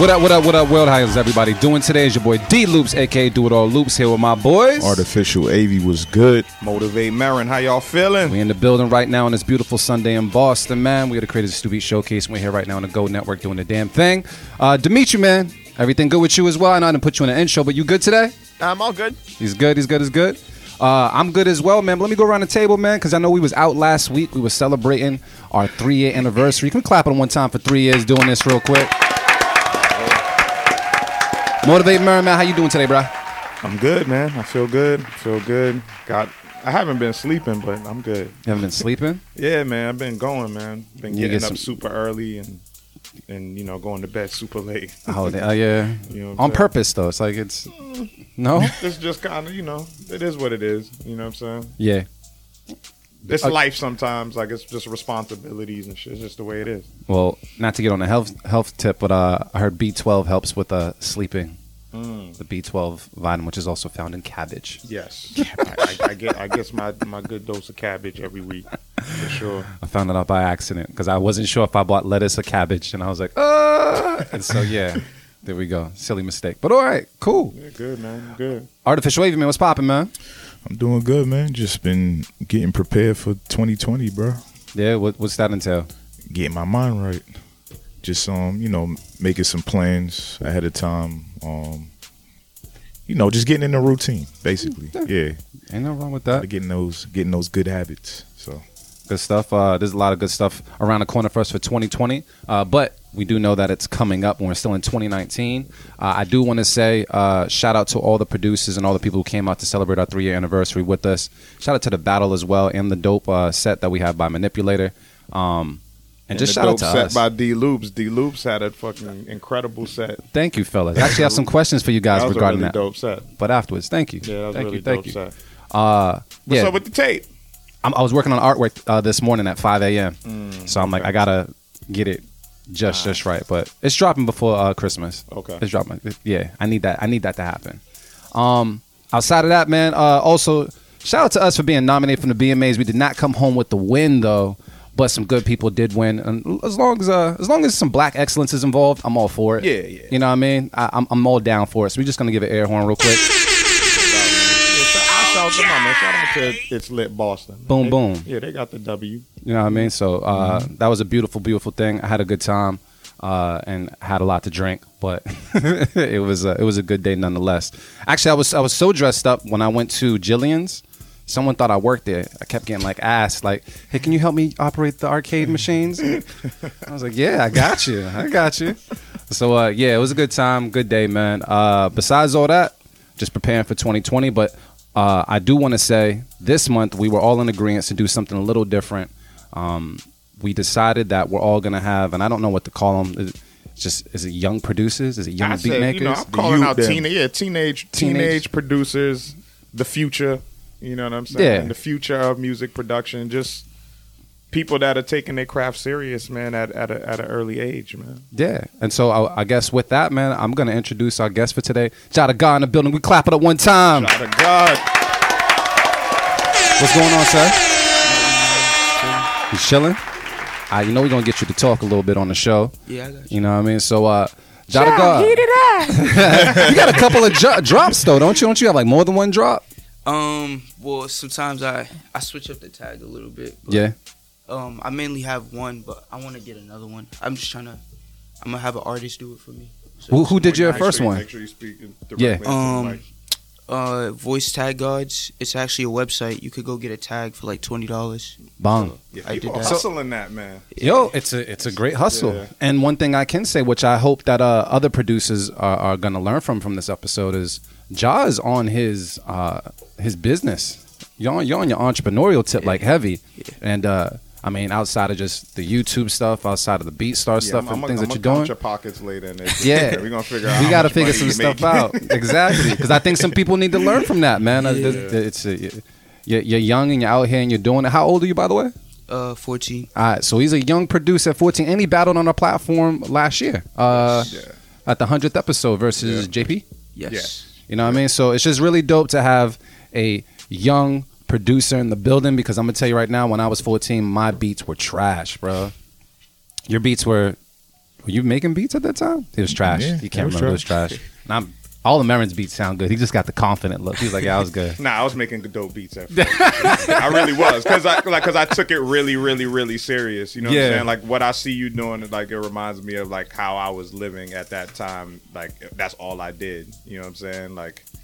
What up, what up, what up, world? How is everybody doing today? Is your boy D Loops, aka Do It All Loops, here with my boys. Artificial AV was good. Motivate Marin, how y'all feeling? We in the building right now on this beautiful Sunday in Boston, man. We got to create a Stupid Showcase. We're here right now on the Go Network doing the damn thing. Uh, Dimitri, man, everything good with you as well? I know I didn't put you in an intro, but you good today? I'm all good. He's good, he's good, he's good. Uh, I'm good as well, man. But let me go around the table, man, because I know we was out last week. We were celebrating our three-year anniversary. Can we clap on one time for three years doing this real quick? Motivate Merriman, how you doing today, bro? I'm good, man. I feel good. I feel good. Got. I haven't been sleeping, but I'm good. You haven't been sleeping? yeah, man. I've been going, man. Been getting get up some... super early and and you know going to bed super late. oh, uh, yeah. You know On purpose though. It's like it's no. it's just kind of you know it is what it is. You know what I'm saying? Yeah. It's uh, life sometimes. Like it's just responsibilities and shit. It's just the way it is. Well, not to get on a health health tip, but uh, I heard B12 helps with uh, sleeping. Mm. The B12 vitamin, which is also found in cabbage. Yes, I, I, I, get I guess my, my good dose of cabbage every week for sure. I found it out by accident because I wasn't sure if I bought lettuce or cabbage, and I was like, ah, and so yeah. There we go. Silly mistake. But all right, cool. Yeah, good, man. Good. Artificial wavy, man. What's popping, man? I'm doing good, man. Just been getting prepared for 2020, bro. Yeah, what, what's that entail? Getting my mind right. Just um, you know, making some plans ahead of time. Um, you know, just getting in the routine, basically. Yeah, yeah. ain't no wrong with that. Getting those, getting those good habits. Good stuff. Uh, there's a lot of good stuff around the corner for us for 2020. Uh, but we do know that it's coming up we're still in 2019. Uh, I do want to say uh, shout out to all the producers and all the people who came out to celebrate our three year anniversary with us. Shout out to the battle as well and the dope uh, set that we have by Manipulator. Um, and, and just shout out to the set us. by D Loops. D Loops had a fucking incredible set. Thank you, fellas. I actually have some questions for you guys that regarding really that. Dope set. But afterwards, thank you. Yeah, that was thank really you, dope thank you. set. Uh, What's yeah. up with the tape? I'm, i was working on artwork uh, this morning at 5 a.m. Mm, so I'm like, I gotta get it just just right. But it's dropping before uh, Christmas. Okay, it's dropping. Yeah, I need that. I need that to happen. Um, outside of that, man. Uh, also, shout out to us for being nominated from the BMAs. We did not come home with the win though, but some good people did win. And as long as uh, as long as some black excellence is involved, I'm all for it. Yeah, yeah. You know what I mean? I, am I'm, I'm all down for it. So we're just gonna give an air horn real quick. Shout out to my man. Shout out to It's Lit Boston. Boom, they, boom. Yeah, they got the W. You know what I mean? So uh, mm-hmm. that was a beautiful, beautiful thing. I had a good time uh, and had a lot to drink, but it was a, it was a good day nonetheless. Actually, I was I was so dressed up when I went to Jillian's. Someone thought I worked there. I kept getting like asked, like, "Hey, can you help me operate the arcade machines?" I was like, "Yeah, I got you. I got you." So uh, yeah, it was a good time, good day, man. Uh, besides all that, just preparing for 2020. But uh, I do want to say this month we were all in agreement to do something a little different. Um, we decided that we're all going to have, and I don't know what to call them. It's just is it young producers? Is it young I beat said, makers? You know, I'm calling out teenage, yeah, teenage, teenage, teenage producers, the future. You know what I'm saying? Yeah. The future of music production. Just people that are taking their craft serious, man, at at, a, at an early age, man. Yeah, and so I, I, guess with that, man, I'm gonna introduce our guest for today. Shout out God in the building. We clap it up one time. Shout out God. What's going on, sir? You chilling? Uh, you know we're gonna get you to talk a little bit on the show. Yeah, I got you. You know what I mean? So, uh, Jah Da God. Heat it up. you got a couple of jo- drops though, don't you? Don't you have like more than one drop? Um. Well, sometimes I I switch up the tag a little bit. But, yeah. Um. I mainly have one, but I want to get another one. I'm just trying to. I'm gonna have an artist do it for me. So who, who did your first sure one? Make sure you speak yeah. Um uh, Voice Tag Gods. It's actually a website. You could go get a tag for like twenty dollars. Bong. Yeah, I did that. hustling that man. Yo, it's a it's a great hustle. Yeah. And one thing I can say, which I hope that uh, other producers are, are going to learn from from this episode, is Jah is on his uh, his business. You're on, you're on your entrepreneurial tip like heavy, and uh, I mean outside of just the YouTube stuff, outside of the BeatStar Yeah, stuff I'm, and I'm, things I'm that you're gonna doing. your pockets later. In this. Yeah. we're gonna figure out. we how got to much figure money some stuff out exactly because I think some people need to learn from that, man. Uh, th- th- It's uh, you're, you're young and you're out here and you're doing it. How old are you, by the way? Uh, 14. All right, so he's a young producer at 14, and he battled on our platform last year uh, at the hundredth episode versus JP. Yes. You know what I mean? So it's just really dope to have a young producer in the building because I'm gonna tell you right now, when I was 14, my beats were trash, bro. Your beats were. Were you making beats at that time? It was trash. Yeah, you can't was remember. It was trash. And I'm, all the Marin's beats sound good. He just got the confident look. He's like, yeah, I was good. Nah, I was making dope beats at first. I really was because I like because I took it really, really, really serious. You know what I'm saying? Like what I see you doing, like it reminds me of like how I was living at that time. Like that's all I did. You know what I'm saying? Like y-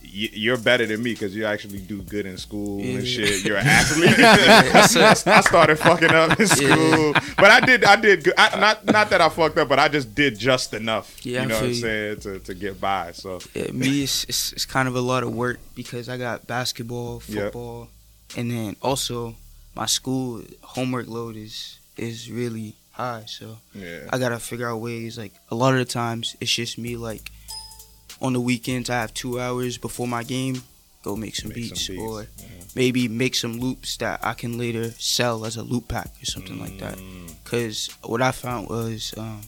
you're better than me because you actually do good in school and shit. You're an athlete. I started fucking up in school, but I did. I did good. I, not not that I fucked up, but I just did just enough. Yeah, you know what I'm you. saying to to get by. So Yeah, me, it's, it's, it's kind of a lot of work because I got basketball, Yep. football, and then also my school homework load is is really high. So yeah. I gotta figure out ways. Like a lot of the times, it's just me. Like on the weekends, I have two hours before my game. Go make some, Make some beats, beats, or maybe make some loops that I can later sell as a loop pack or something like that. Mm. Because what I found was um,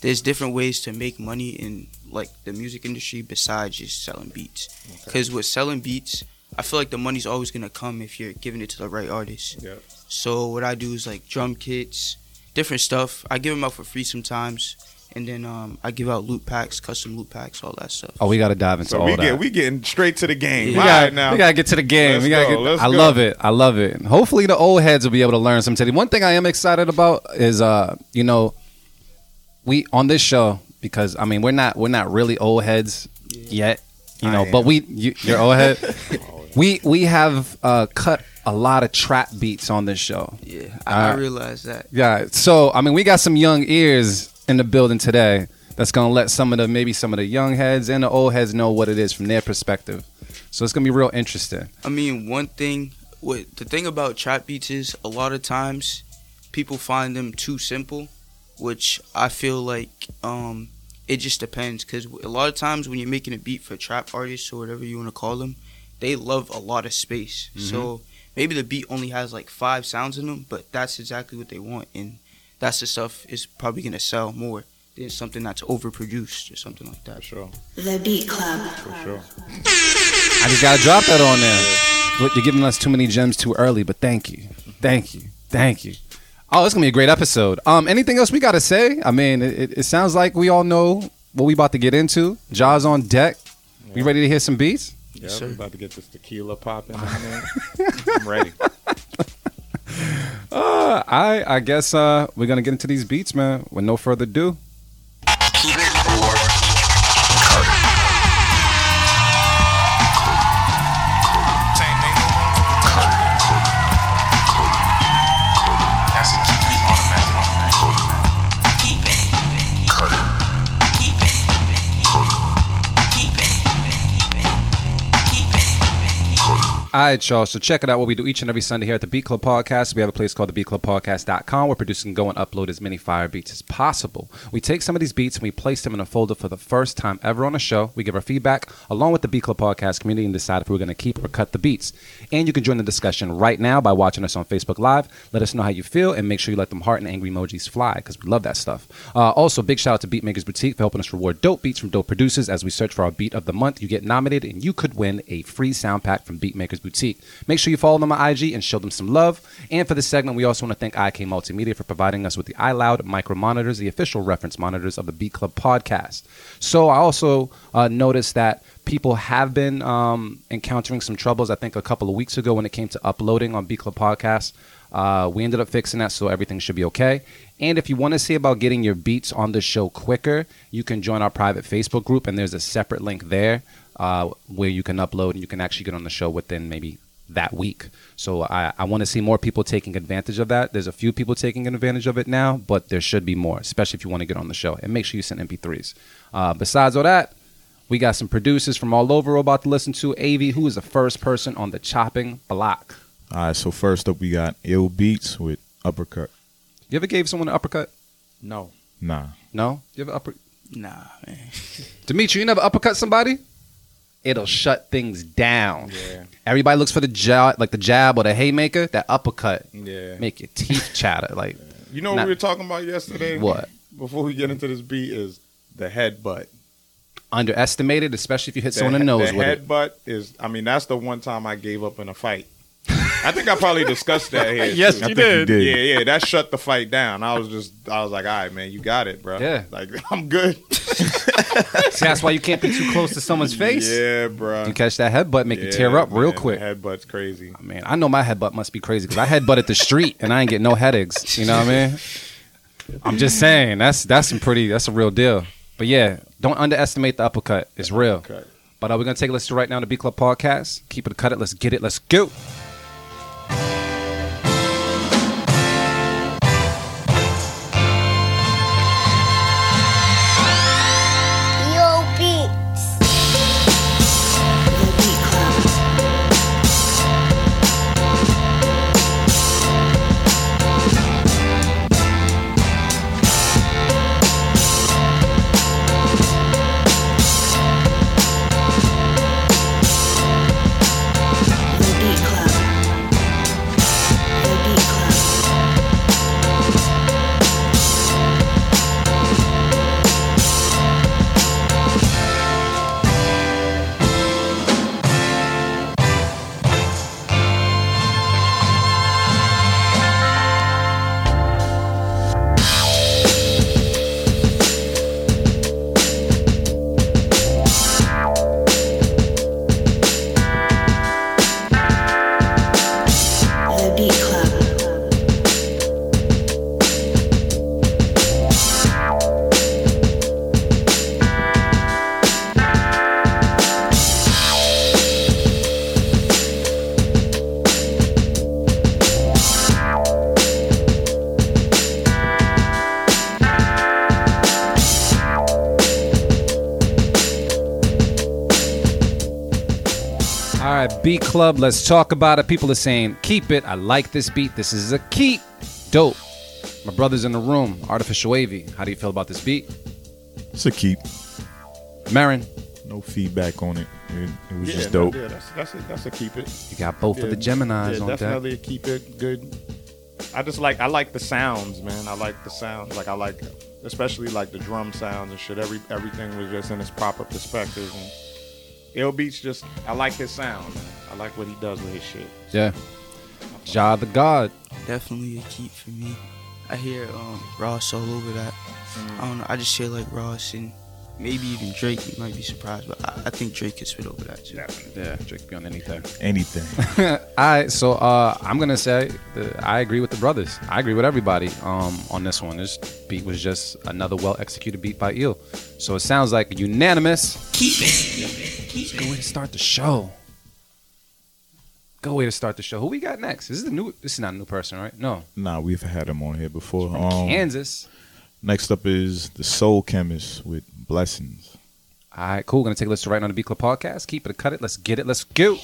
there's different ways to make money in like the music industry besides just selling beats. Because with selling beats, I feel like the money's always gonna come if you're giving it to the right artist. Yep. So what I do is like drum kits, different stuff. I give them out for free sometimes, and then um, I give out loop packs, custom loop packs, all that stuff. Oh, we got to dive into So all we that. get we getting straight to the game. Yeah. we gotta, right now. we gotta get to the game. Let's we gotta go, get. let's I go. love it. I love it. Hopefully, the old heads will be able to learn some today. One thing I am excited about is, uh, you know, we on this show because I mean we're not we're not really old heads yet, you know, but we you, you're old head. we we have uh, cut a lot of trap beats on this show. Yeah, I, I Uh, realize that. Yeah. So I mean, we got some young ears in the building today. That's gonna let some of the maybe some of the young heads and the old heads know what it is from their perspective. So it's gonna be real interesting. I mean, one thing, what the thing about trap beats is a lot of times people find them too simple, which I feel like um, it just depends. Because a lot of times when you're making a beat for trap artists or whatever you want to call them, they love a lot of space. So maybe the beat only has like five sounds in them, but that's exactly what they want, and that's the stuff is probably gonna sell more than something that's overproduced or something like that. For sure. The Beat Club. For sure. I just gotta drop that on there. Look, You're giving us too many gems too early, but thank you, thank you, thank you. Oh, it's gonna be a great episode. Um, anything else we gotta say? I mean, it, it, it sounds like we all know what we about to get into. Jaws on deck. We ready to hear some beats? Yeah, sir. we about to get this tequila popping. I'm ready. Uh, I I guess uh, we're gonna get into these beats, man. With no further ado. All right, y'all. So check it out. What we do each and every Sunday here at the Beat Club Podcast. We have a place called the BeatClubPodcast.com. We're producing, go and upload as many fire beats as possible. We take some of these beats and we place them in a folder for the first time ever on a show. We give our feedback along with the Beat Club Podcast community and decide if we're going to keep or cut the beats. And you can join the discussion right now by watching us on Facebook Live. Let us know how you feel and make sure you let them heart and angry emojis fly because we love that stuff. Uh, also, big shout out to Beatmakers Boutique for helping us reward dope beats from dope producers as we search for our beat of the month. You get nominated and you could win a free sound pack from Beatmakers Boutique. Make sure you follow them on IG and show them some love. And for this segment, we also want to thank IK Multimedia for providing us with the iLoud micro monitors, the official reference monitors of the Beat Club podcast. So I also uh, noticed that people have been um, encountering some troubles. I think a couple of weeks ago when it came to uploading on Beat Club podcast. Uh, we ended up fixing that, so everything should be okay. And if you want to see about getting your beats on the show quicker, you can join our private Facebook group, and there's a separate link there uh, where you can upload and you can actually get on the show within maybe that week. So I, I want to see more people taking advantage of that. There's a few people taking advantage of it now, but there should be more, especially if you want to get on the show. And make sure you send MP3s. Uh, besides all that, we We got some producers from all over we're about to listen to. AV, who is the first person on the chopping block? All right, so first up we got Ill Beats with Uppercut. You ever gave someone an uppercut? No. Nah. No? You ever upper Nah, man. Dimitri, you never uppercut somebody? It'll shut things down. Yeah. Everybody looks for the jab, like the jab or the haymaker. That uppercut Yeah. make your teeth chatter. Like You know what Nah. we were talking about yesterday? What? Before we get into this beat is the headbutt. underestimated, especially if you hit The, someone in the nose the with it. headbutt is. I mean, that's the one time I gave up in a fight. I think I probably discussed that here. Yes, you I think you did. Yeah, yeah, that shut the fight down. I was just, I was like, all right, man, you got it, bro. Yeah. like I'm good. See, that's why you can't be too close to someone's face. Yeah, bro. You catch that headbutt, make you tear up real quick. Headbutt's crazy. Man, I know my headbutt must be crazy because I headbutted the street and I ain't get no headaches. You know what I mean? I'm just saying that's that's some pretty that's a real deal. But yeah, don't underestimate the uppercut. It's real. Okay. But uh, we're gonna take a listen right now to Beat Club Podcast. Keep it cut it. Let's get it. Let's go. Yo club. Let's talk about it. People are saying, keep it. I like this beat. This is a keep. Dope. My brother's in the room. Artificial Wavy. How do you feel about this beat? It's a keep. Marin, No feedback on it. It, it was Yeah, just no, dope. yeah, that's that's a, that's a keep it. you got both of the Geminis yeah, on deck. definitely keep it good. I just like I like the sounds, man. I like the sounds. Like I like, especially like the drum sounds and shit. Every everything was just in its proper perspective. And Ill Beats just I like his sound. I like what he does with his shit. Yeah. Jah the God. Definitely a keep for me. I hear um, Ross all over that. I don't know. I just hear like Ross and maybe even Drake. You might be surprised, but I, I think Drake could spit over that too. Yeah, Drake be on anything. Anything. All right, so uh, I'm gonna say that I agree with the brothers. I agree with everybody um, on this one. This beat was just another well executed beat by Ill. So it sounds like unanimous. Keep it. Keep it. Good way to start the show. Good way to start the show. Who we got next? This is the new. This is not a new person, right? No, nah, we've had him on here before. from Um, Kansas. next up is the Soul Chemist with Blessings. All right, cool. Gonna take a listen right now to the Beat Club podcast. Keep it, cut it. Let's get it. Let's go.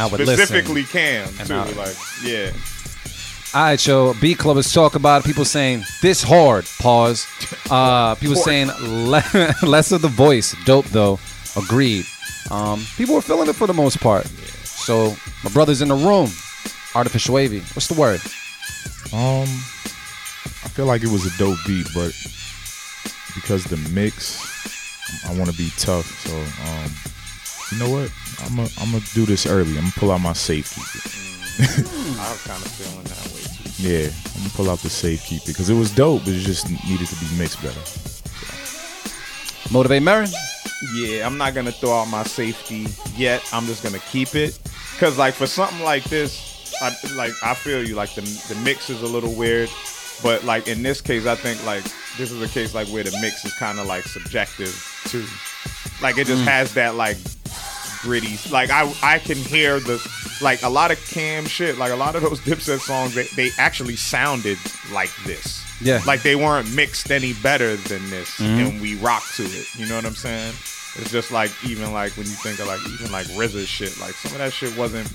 And I would specifically listen. Cam And too. I- like yeah. All right, yo. Club is talk about it. people saying this hard. Pause. Uh, people saying le- less of the voice. Dope though. Agreed. Um, people were feeling it for the most part. So my brother's in the room. Artificial wavy. What's the word? Um, I feel like it was a dope beat, but because the mix, I want to be tough. So, um, you know what? I'm gonna I'm gonna do this early. I'm gonna pull out my safekeeper. Mm. I was kind of feeling that way too. Yeah, I'm gonna pull out the safekeeper because it was dope, but it just needed to be mixed better. Motivate Marin. Yeah, I'm not gonna throw out my safety yet. I'm just gonna keep it because, like, for something like this, I like I feel you. Like the the mix is a little weird, but like in this case, I think like this is a case like where the mix is kind of like subjective too. Like it just mm. has that like gritty. Like I I can hear the like a lot of Cam shit. Like a lot of those Dipset songs, they, they actually sounded like this. Yeah. Like they weren't mixed any better than this, mm-hmm. and we rock to it. You know what I'm saying? It's just like even like when you think of like even like RZA shit, like some of that shit wasn't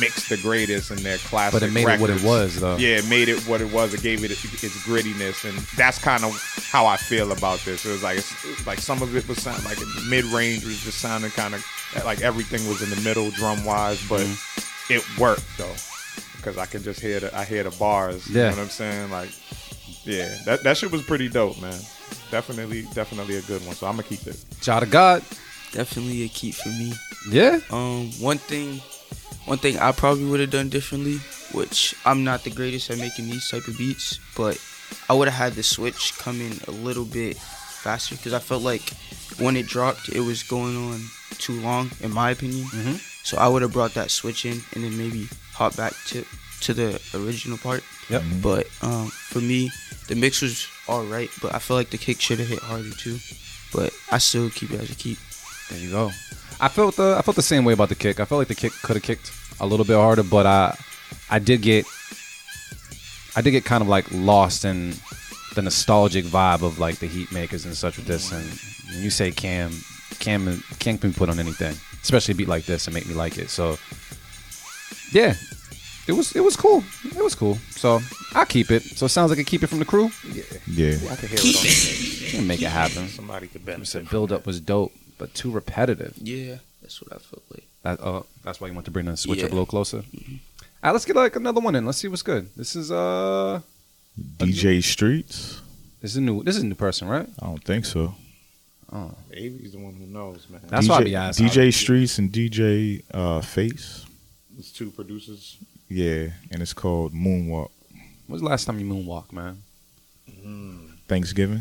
mixed the greatest in their classic. But it made it what it was, though. Yeah, it made it what it was. It gave it its grittiness, and that's kind of how I feel about this. It was like it's, like some of it was sound like mid range was just sounding kind of like everything was in the middle drum wise, but Mm-hmm. it worked though because I can just hear the I hear the bars. You Yeah. know what I'm saying? Like, yeah, that that shit was pretty dope, man. Definitely, definitely a good one. So I'm gonna keep it. Child of God. Definitely a keep for me. Yeah. Um, one thing, one thing I probably would have done differently, which I'm not the greatest at making these type of beats, but I would have had the switch come in a little bit faster because I felt like when it dropped, it was going on too long, in my opinion. Mhm. So I would have brought that switch in and then maybe hop back to to the original part. Yep. But um, for me, the mix was all right, but I feel like the kick should have hit harder too. But I still keep it as a keep. There you go. I felt the I felt the same way about the kick. I felt like the kick could have kicked a little bit harder, but I I did get I did get kind of like lost in the nostalgic vibe of like the Heatmakerz and such with this. And when you say Cam, Cam Cam can put on anything, especially a beat like this and make me like it. So yeah, it was it was cool. It was cool. So I'll keep it. So it sounds like I keep it from the crew. Yeah, I can hear it. Can make it happen. Somebody could better. I The benefit. build up was dope, but too repetitive. Yeah, that's what I felt like. That, uh, that's why you want to bring the switch up a little closer. All right, let's get like another one in. Let's see what's good. This is uh, DJ Streets. this is a new. This is a new person, right? I don't think so. Oh, Avery's the one who knows, man. That's DJ, why I be asking. DJ Streets and DJ uh, Face. It's two producers. Yeah, and it's called Moonwalk. When's the last time you moonwalked, man? Thanksgiving.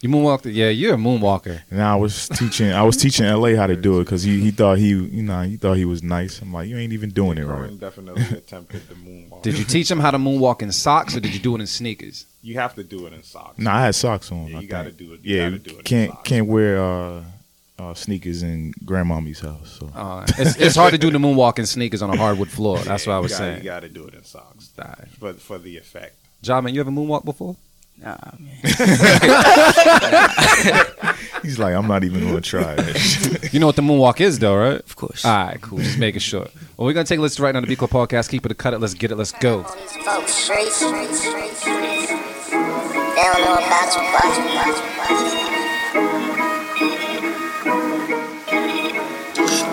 You moonwalked. Yeah, you're a moonwalker. And I was teaching. I was teaching La how to do it because he, he thought he you know he thought he was nice. I'm like you ain't even doing it right. Definitely attempted the moonwalk. Did you teach him how to moonwalk in socks, or did you do it in sneakers? You have to do it in socks. No, I had socks on. Yeah, I you gotta think. do it. You yeah, gotta do it can't socks. can't wear uh, uh, sneakers in grandmommy's house. So Uh, it's, it's hard to do the moonwalk in sneakers on a hardwood floor. That's what I was you gotta, saying. You got to do it in socks All right. for for the effect. John, man, you ever moonwalk before? Nah, man. he's like, I'm not even gonna try that. shit. You know what the moonwalk is, though, right? Of course. All right, cool. Just making sure. Well, we're gonna take a listen right now to the Beat Club Podcast. Keep it, a cut it. Let's get it. Let's go.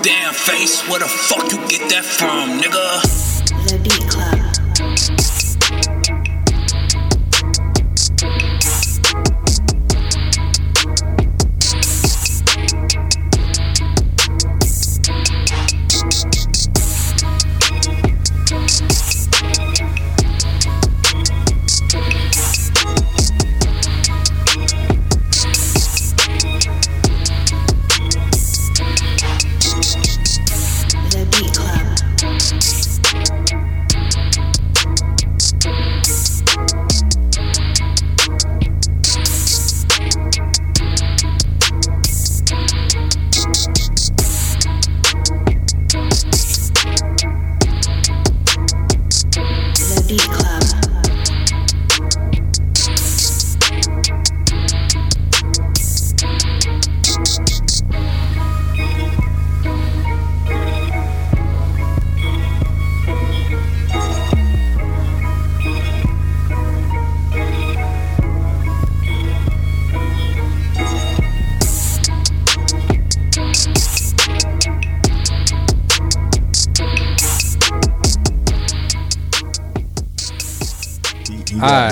Damn face, where the fuck you get that from, nigga? The Beat Club.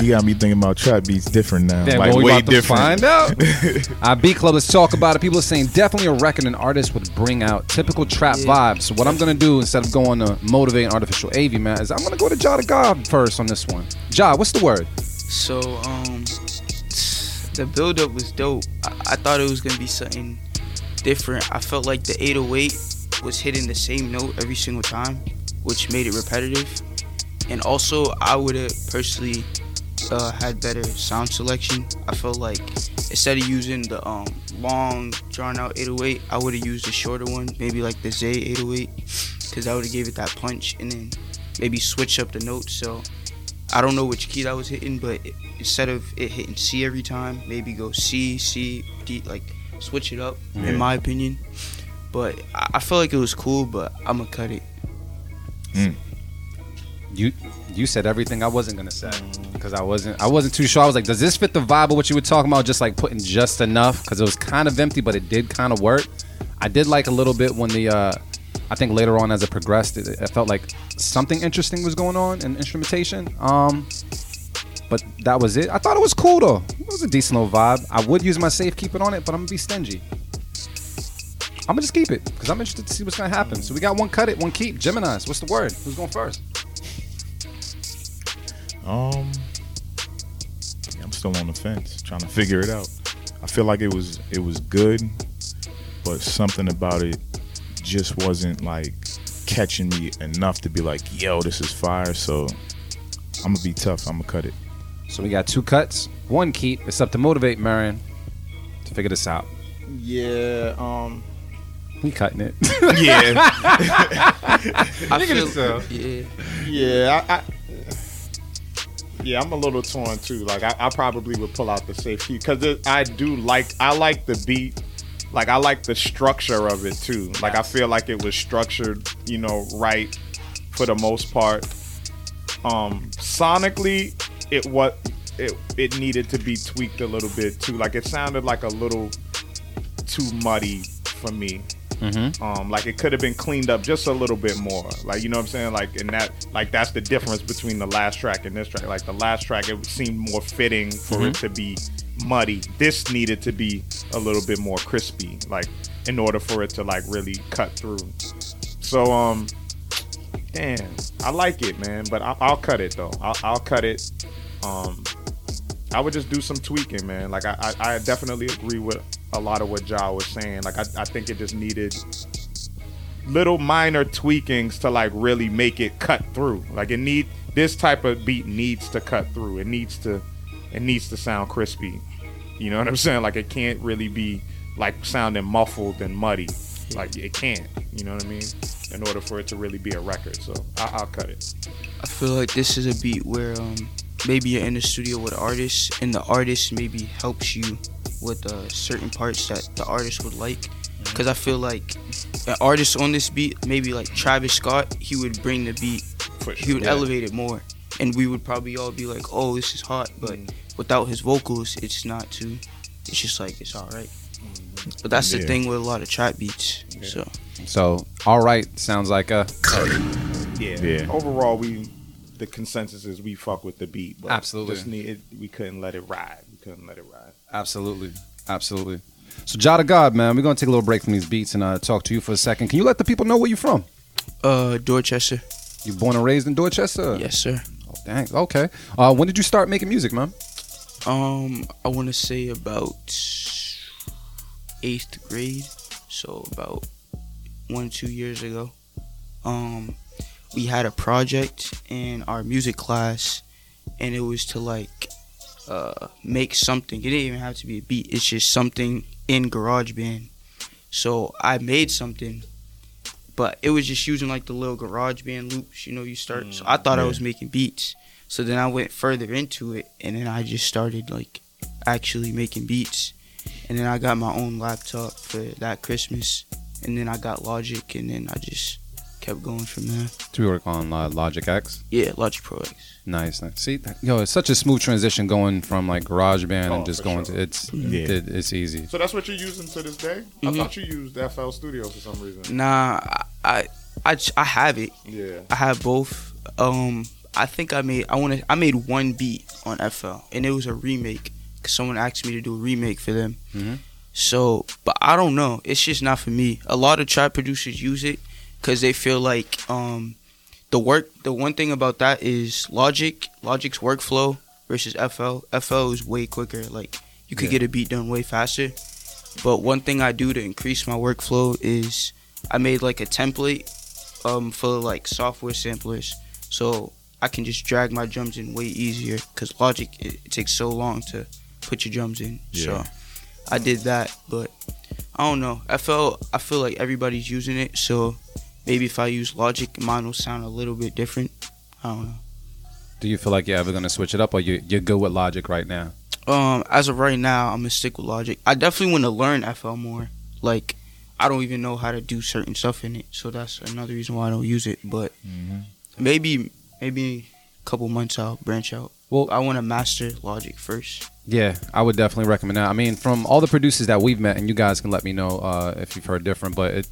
He got, Alright. he got me thinking about trap beats different now. Damn, like well, we way about to different. find out. uh, Beat Club, let's talk about it. People are saying definitely a record an artist would bring out typical trap vibes. So what I'm gonna do instead of going to motivate and artificial AV man is I'm gonna go to Jah the God first on this one. Jah, what's the word? So um, the build up was dope. I, I thought it was gonna be something different. I felt like the 808 was hitting the same note every single time, which made it repetitive. And also, I would have personally uh, had better sound selection. I felt like instead of using the um, long, drawn out 808, I would have used a shorter one, maybe like the Zay 808, because that would have gave it that punch, and then maybe switch up the notes. So I don't know which key that was hitting, but it, instead of it hitting C every time, maybe go C, C, D, like switch it up, Yeah. in my opinion. But I, I felt like it was cool, but I'm gonna cut it. You you said everything I wasn't gonna say because I wasn't I wasn't too sure. I was like, does this fit the vibe of what you were talking about? Just like putting just enough because it was kind of empty, but it did kind of work. I did like a little bit when the uh, I think later on as it progressed, it, it felt like something interesting was going on in instrumentation. Um, but that was it. I thought it was cool though. It was a decent little vibe. I would use my safe keeping on it, but I'm gonna be stingy. I'm gonna just keep it because I'm interested to see what's gonna happen. So we got one cut it, one keep. Gemini's. What's the word? Who's going first? Um, yeah, I'm still on the fence, trying to figure it out. I feel like it was it was good, but something about it just wasn't like catching me enough to be like, yo, this is fire. So I'm gonna be tough. I'm gonna cut it. So we got two cuts, one keep. It's up to motivate Marion to figure this out. Yeah. Um. We cutting it. Yeah, I Look at feel, yourself. yeah. Yeah. I. I yeah, I'm a little torn too. Like, I, I probably would pull out the safe key because I do like. I like the beat. Like, I like the structure of it too. Like, I feel like it was structured, you know, right for the most part. Um, sonically, it what it it needed to be tweaked a little bit too. Like, it sounded like a little too muddy for me. Um, like it could have been cleaned up just a little bit more. Like you know what I'm saying? Like and that like that's the difference between the last track and this track. Like the last track it seemed more fitting for it to be muddy. This needed to be a little bit more crispy, like in order for it to like really cut through. So um damn, I like it, man, but I, I'll cut it though. I'll, I'll cut it. Um I would just do some tweaking, man. Like I, I, I definitely agree with a lot of what Jah was saying. Like I, I think it just needed little minor tweakings to like really make it cut through. Like it need this type of beat needs to cut through. It needs to it needs to sound crispy. You know what I'm saying? Like it can't really be like sounding muffled and muddy. Like it can't. You know what I mean? In order for it to really be a record. So I, I'll cut it. I feel like this is a beat where um, maybe you're in the studio with an artist, and the artist maybe helps you with uh, certain parts that the artist would like. Mm-hmm. Because I feel like an artist on this beat, maybe like Travis Scott, he would bring the beat, For he would Yeah. elevate it more, and we would probably all be like, "Oh, this is hot," but mm-hmm. without his vocals, it's not too. It's just like it's all right. Mm-hmm. But that's the thing with a lot of trap beats. So so all right, sounds like a Yeah. Yeah. Overall, we the consensus is we fuck with the beat. But Absolutely. Just need, we couldn't let it ride. We couldn't let it ride. absolutely, absolutely. So Jah the God, man, we're gonna take a little break from these beats and uh, talk to you for a second. Can you let the people know where you're from? uh, Dorchester, You born and raised in Dorchester? yes sir. Oh, dang. Okay. Uh, when did you start making music, man? Um, I want to say about eighth grade, so about one two years ago. Um, we had a project in our music class, and it was to like uh make something. It didn't even have to be a beat. It's just something in GarageBand. So I made something, but it was just using like the little GarageBand loops. You know, you start. So I thought I was making beats. So then I went further into it, and then I just started like actually making beats. And then I got my own laptop for that Christmas, and then I got Logic, and then I just kept going from there. Do you work on uh, Logic X? Yeah, Logic Pro X. Nice, nice. See, yo, it's such a smooth transition going from like GarageBand Oh, and just going sure. to it's Yeah. it, it's easy. So that's what you're using to this day? I Mhm. thought you used FL Studio for some reason. Nah, I I I have it. Yeah. I have both. Um, I think I made I want to I made one beat on FL and it was a remake because someone asked me to do a remake for them. Mhm. So, but I don't know. It's just not for me. A lot of trap producers use it because they feel like um the work. The one thing about that is Logic. Logic's workflow versus FL. FL is way quicker. Like you could Yeah. get a beat done way faster. But one thing I do to increase my workflow is I made like a template um for like software samplers, so I can just drag my drums in way easier. Cause Logic it, it takes so long to put your drums in. Yeah. So I did that, but I don't know. I felt I feel like everybody's using it, so maybe if I use Logic, mine will sound a little bit different. I don't know. Do you feel like you're ever gonna switch it up, or you you're good with Logic right now? Um, as of right now, I'm gonna stick with Logic. I definitely want to learn FL more. Like, I don't even know how to do certain stuff in it, so that's another reason why I don't use it. But maybe, maybe a couple months I'll branch out. Well- I want to master Logic first. Yeah, I would definitely recommend that. I mean, from all the producers that we've met, and you guys can let me know uh, if you've heard different, but it,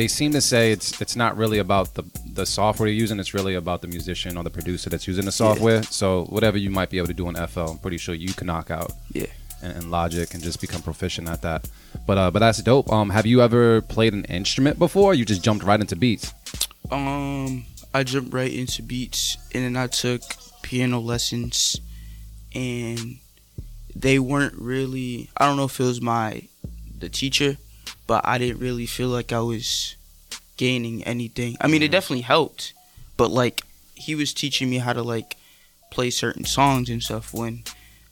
they seem to say it's it's not really about the the software you're using. It's really about the musician or the producer that's using the software. So whatever you might be able to do in FL, I'm pretty sure you can knock out. Yeah. In, in Logic and just become proficient at that. But uh, but that's dope. Um, have you ever played an instrument before? You just jumped right into beats. Um, I jumped right into beats, and then I took piano lessons, and they weren't really. I don't know if it was my the teacher, but I didn't really feel like I was gaining anything. I mean, it definitely helped, but like he was teaching me how to like play certain songs and stuff. When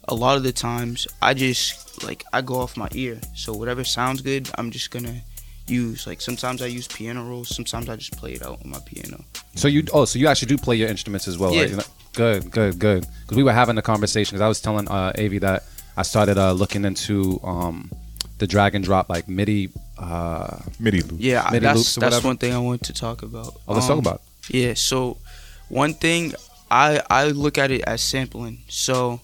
a lot of the times I just like I go off my ear, so whatever sounds good, I'm just gonna use. Like sometimes I use piano rolls, sometimes I just play it out on my piano. So you oh so you actually do play your instruments as well, Yeah. right? Good, good, good. Because we were having a conversation. Because I was telling uh, Avi that I started uh, looking into um, the drag and drop like MIDI. Uh, MIDI loop. Yeah, MIDI that's loops that's one thing I wanted to talk about. Oh, let's talk Um, about. it. Yeah, so one thing I I look at it as sampling. So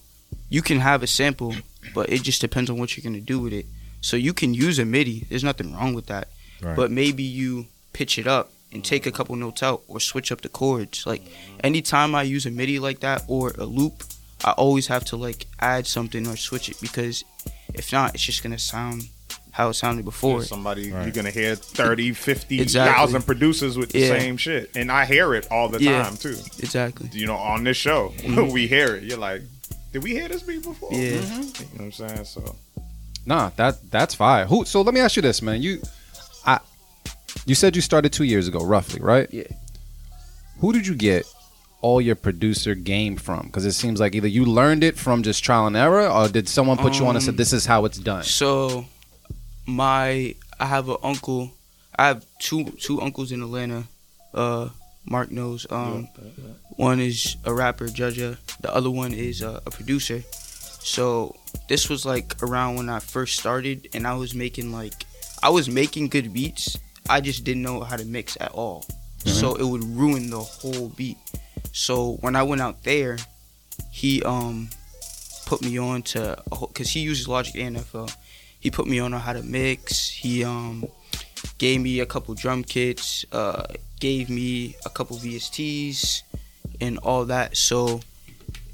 you can have a sample, but it just depends on what you're gonna do with it. So you can use a MIDI. There's nothing wrong with that. Right. But maybe you pitch it up and take a couple notes out or switch up the chords. Like anytime I use a MIDI like that or a loop, I always have to like add something or switch it because if not, it's just gonna sound how it sounded before. Somebody Right. you're gonna hear 30, 50,000 Exactly. producers with the Yeah. same shit, and I hear it all the Yeah. time too. Exactly. You know, on this show, Mhm. we hear it. You're like, did we hear this beat before? Yeah. You know what I'm saying? So Nah, that that's fine. Who? So let me ask you this, man. You, I, you said you started two years ago, roughly, right? Yeah. Who did you get all your producer game from? Because it seems like either you learned it from just trial and error, or did someone put you on and said Um, this is how it's done? So, my I have an uncle. I have two two uncles in Atlanta. Uh, Mark knows. Um, one is a rapper, Judja. The other one is uh, a producer. So this was like around when I first started, and I was making like I was making good beats. I just didn't know how to mix at all. So it would ruin the whole beat. So when I went out there, he um put me on to because he uses Logic and FL. He put me on on how to mix. He um gave me a couple drum kits, uh, gave me a couple VSTs, and all that. So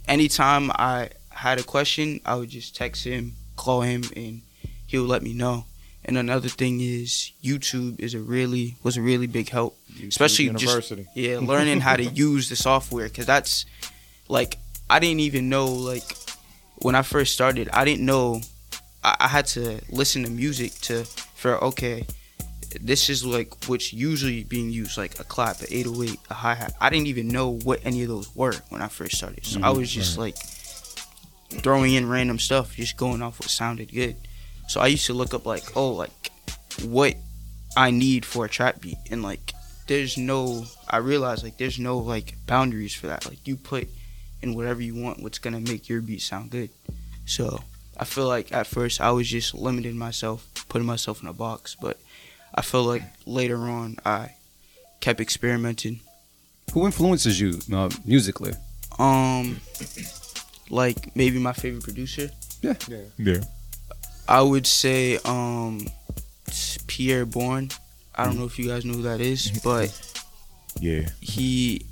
anytime I had a question, I would just text him, call him, and he would let me know. And another thing is YouTube is a really was a really big help, especially University. just yeah learning how to use the software because that's like I didn't even know like when I first started I didn't know I, I had to listen to music to for okay this is like what's usually being used like a clap, an 808, a oh hi hat. I didn't even know what any of those were when I first started, so I mm-hmm. was just like throwing in random stuff, just going off what sounded good. So I used to look up like, oh, like what I need for a trap beat, and like there's no. I realized like there's no like boundaries for that. Like you put in whatever you want, what's gonna make your beat sound good. So I feel like at first I was just limiting myself, putting myself in a box, but I feel like later on I kept experimenting. Who influences you uh, musically? Um, like maybe my favorite producer. Yeah. Yeah. I would say um Pi'erre Bourne. I don't mm. know if you guys know who that is, but Yeah. he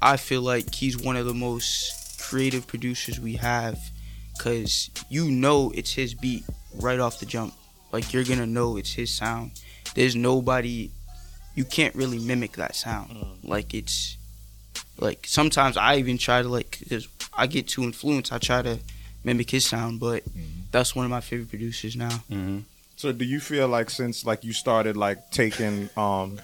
I feel like he's one of the most creative producers we have cuz you know it's his beat right off the jump. Like you're going to know it's his sound. There's nobody you can't really mimic that sound. Mm. Like it's like sometimes I even try to like cuz I get too influenced. I try to mimic his sound, but mm. That's one of my favorite producers now. Mm-hmm. So do you feel like since like you started like taking um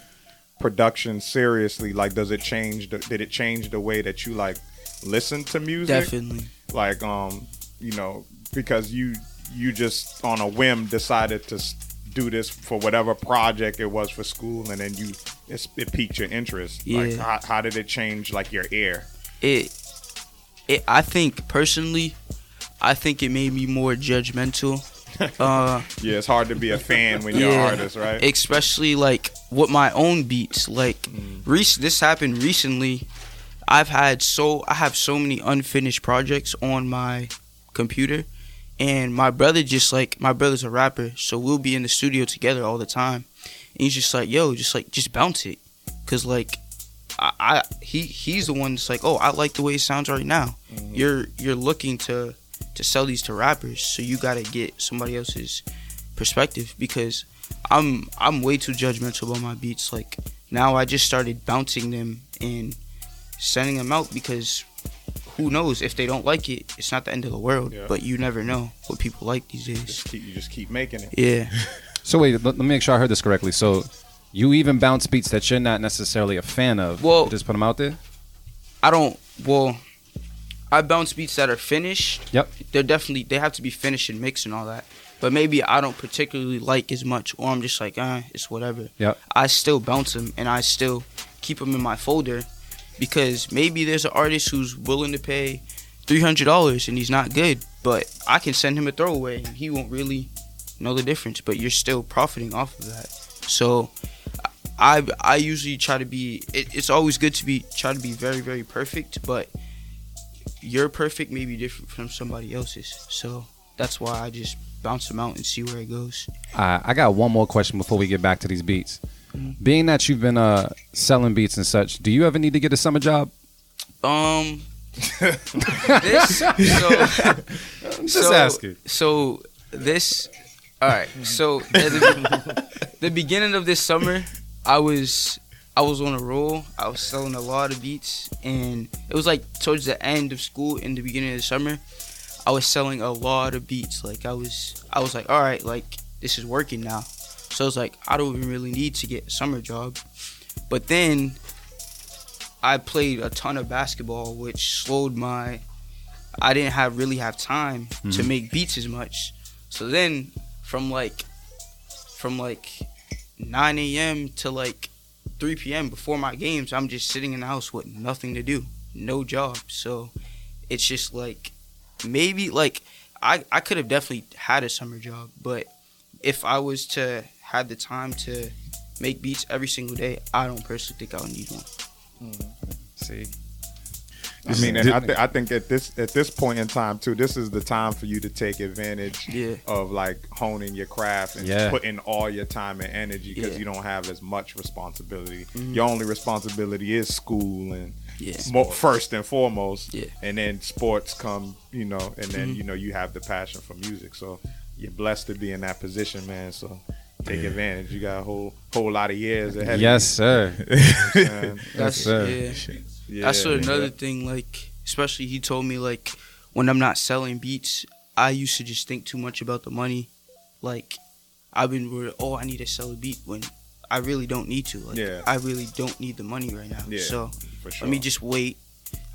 production seriously, like does it change the, did it change the way that you like listen to music? Definitely. Like um, you know, because you you just on a whim decided to do this for whatever project it was for school and then you it's, it piqued your interest. Like Yeah. how, how did it change like your ear? it it I think personally I think it made me more judgmental. Uh Yeah, it's hard to be a fan when you're an artist, right? Especially like with my own beats. Like Mm. rec- this happened recently. I've had so I have so many unfinished projects on my computer and my brother just like my brother's a rapper, so we'll be in the studio together all the time. And he's just like, "Yo, just like just bounce it." Cuz like I, I he he's the one that's like, "Oh, I like the way it sounds right now." You're you're looking to to sell these to rappers, so you got to get somebody else's perspective because I'm I'm way too judgmental about my beats. Like now, I just started bouncing them and sending them out because who knows if they don't like it, it's not the end of the world. Yeah. But you never know what people like these days. Just keep, you just keep making it. Yeah, So wait, let, let me make sure I heard this correctly. So you even bounce beats that you're not necessarily a fan of. Well- You just put them out there. I don't. Well, I bounce beats that are finished. Yep. They're definitely they have to be finished and mixed and all that. But maybe I don't particularly like as much, or I'm just like, ah, it's whatever. Yep. I still bounce them and I still keep them in my folder because maybe there's an artist who's willing to pay three hundred dollars and he's not good, but I can send him a throwaway and he won't really know the difference. But you're still profiting off of that. So I I usually try to be. It, it's always good to be try to be very very perfect, but your perfect may be different from somebody else's. So that's why I just bounce them out and see where it goes. Uh, I got one more question before we get back to these beats. Being that you've been uh, selling beats and such, do you ever need to get a summer job? Um, this so just so, asking. So this, all right. So at the, the beginning of this summer, I was I was on a roll. I was selling a lot of beats, and it was like towards the end of school, in the beginning of the summer, I was selling a lot of beats. Like I was I was like, all right, like this is working now. So I was like, I don't even really need to get a summer job. But then I played a ton of basketball, which slowed my. I didn't have really have time to Mhm. make beats as much. So then, from like, from like 9 a.m. to like 3 p.m. before my games, I'm just sitting in the house with nothing to do, no job. So it's just like maybe like I I could have definitely had a summer job, but if I was to have the time to make beats every single day, I don't personally think I would need one. Mm-hmm. See, I mean, and I, th- I think at this at this point in time too, this is the time for you to take advantage Yeah. of like honing your craft and Yeah. putting all your time and energy because Yeah. you don't have as much responsibility. Mhm. Your only responsibility is school and Yeah. mo- first and foremost, Yeah. and then sports come, you know, and then Mhm. you know you have the passion for music. So you're blessed to be in that position, man. So take advantage. You got a whole whole lot of years ahead. yes, of sir. you. You know what That's sir. yeah. Yeah, That's another thing. Like, especially he told me like when I'm not selling beats, I used to just think too much about the money. Like, I've been worried, oh, I need to sell a beat when I really don't need to. Like, Yeah. I really don't need the money right now. Yeah, so sure. let me just wait.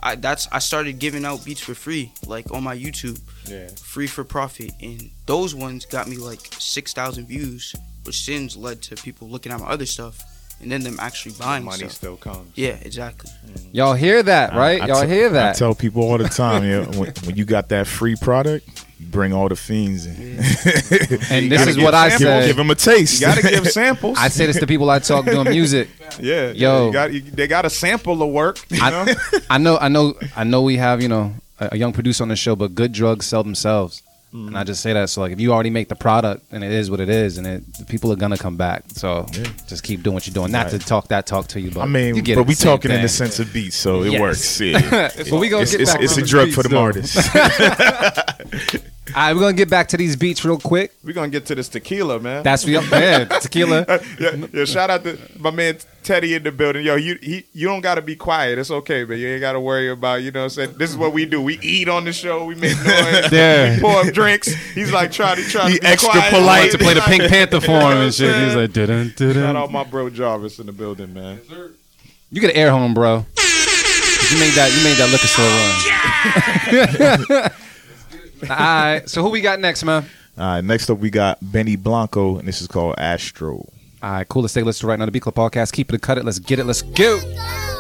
I that's I started giving out beats for free, like on my YouTube, yeah. free for profit, and those ones got me like six thousand views, which since led to people looking at my other stuff, and then them actually buying money stuff. still comes. Yeah, exactly. Mm. Y'all hear that, right? I- I Y'all te- hear that? I tell people all the time, yeah, when, when you got that free product, you bring all the fiends in. and this is what I samples. said. Give them a taste. You gotta give samples. I say this to people I talk to doing music. Yeah, Yo. you got, you, they got a sample of work. You know? I, I know, I know, I know. We have you know a, a young producer on the show, but good drugs sell themselves. Mm-hmm. And I just say that so like if you already make the product and it is what it is and it people are gonna come back. So just keep doing what you're doing. Not to talk that talk to you, but I mean, you get but we talking in the sense of beats, so it Yes. works. Yeah. But we gonna it's, get it's, back it's a drug beats, for the artists. All right, we're gonna get back to these beats real quick. We're gonna get to this tequila, man. That's what man, tequila. yeah, yeah, shout out to my man Teddy in the building. Yo, you he, you don't gotta be quiet. It's okay, man. You ain't gotta worry about, you know what I'm saying? This is what we do. We eat on the show, we make noise, Yeah. we pour up drinks. He's like trying to try He to be extra quiet. polite. To play the Pink Panther for him You know what and shit. He's like, didn't, Shout didn't. out my bro Jarvis in the building, man. You get an air home, bro. You made that. You made that liquor store run. All right. So who we got next, man? All right, next up we got Benny Blanco, and this is called Astro. All right. Cool. Let's take a listen right now the Beat Club podcast. Keep it, cut it. Let's get it. Let's go. The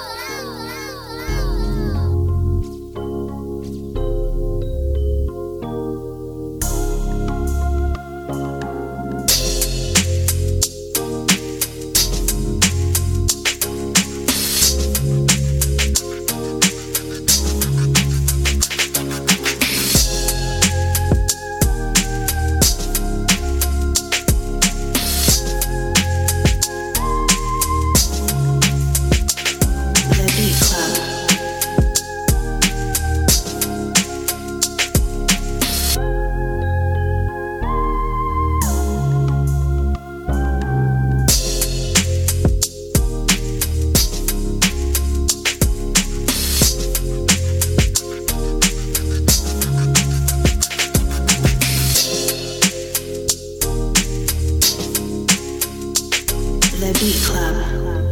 可能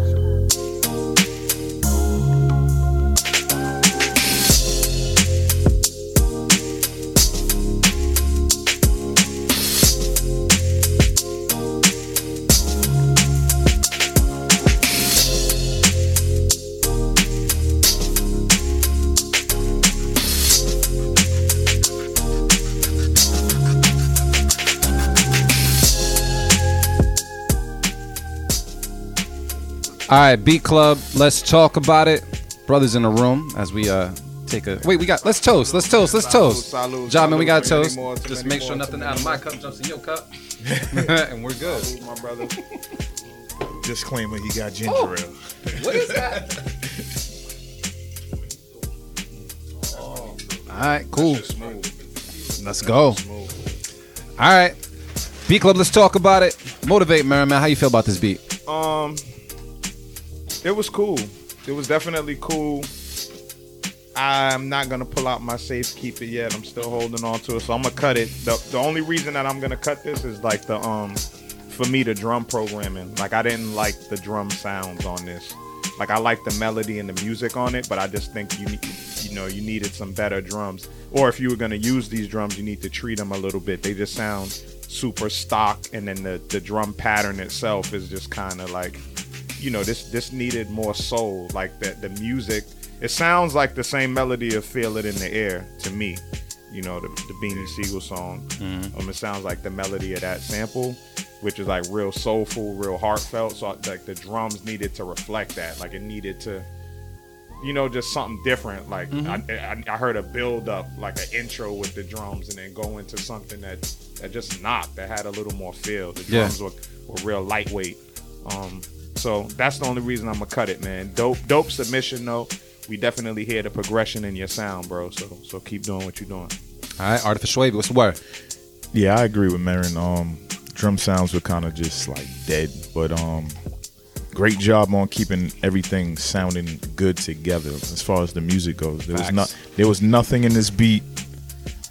All right, Beat Club. Let's talk about it. Brothers in the room as we uh take a wait. We got let's toast. Let's toast. Let's toast. salud, John, man, we got Too toast. more, Just make sure more, nothing out of my cup jumps in your cup, and we're good. My brother. Disclaimer: He got ginger Oh. ale. What is that? All right, cool. Let's go. All right, Beat Club. Let's talk about it. Motivate, Merriman. How you feel about this beat? Um, it was cool. It was definitely cool. I'm not gonna pull out my safe, keep it yet. I'm still holding on to it, so I'm gonna cut it. the The only reason that I'm gonna cut this is like the um, for me the drum programming. Like I didn't like the drum sounds on this. Like I like the melody and the music on it, but I just think you need, you know, you needed some better drums. Or if you were gonna use these drums, you need to treat them a little bit. They just sound super stock, and then the the drum pattern itself is just kind of like you know this this needed more soul like the the music. It sounds like the same melody of feel it in the air to me you know the, the Beanie Sigel song. Um it sounds like the melody of that sample which is like real soulful real heartfelt. So like the drums needed to reflect that. Like it needed to you know just something different. Like I, I, I heard a build up like an intro with the drums and then go into something that that just knocked that had a little more feel. The Yeah. drums were, were real lightweight. Um so that's the only reason I'm gonna cut it, man. Dope, dope submission though. We definitely hear the progression in your sound, bro. So, so keep doing what you're doing. All right, Artificial Wavy. What's the word? Yeah, I agree with Marin. Um, drum sounds were kind of just like dead, but um, great job on keeping everything sounding good together as far as the music goes. There was not, there was nothing in this beat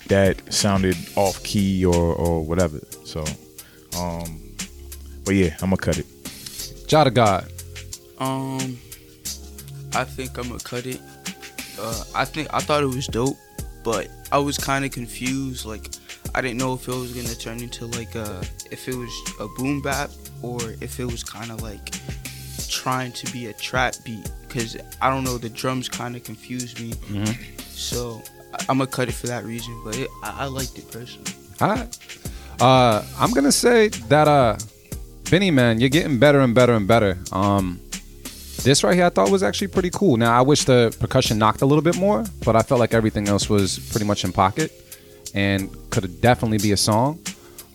that sounded off key or or whatever. So, um, but yeah, I'm gonna cut it. Jah Da God. Um, I think I'm gonna cut it. Uh, I think I thought it was dope, but I was kind of confused. Like, I didn't know if it was gonna turn into like a if it was a boom bap or if it was kind of like trying to be a trap beat. Cause I don't know, the drums kind of confused me. So I- I'm gonna cut it for that reason. But it, I, I liked it personally. All right. Uh, I'm gonna say that uh, Benny man, you're getting better and better and better. Um, this right here, I thought was actually pretty cool. Now I wish the percussion knocked a little bit more, but I felt like everything else was pretty much in pocket. and could definitely be a song.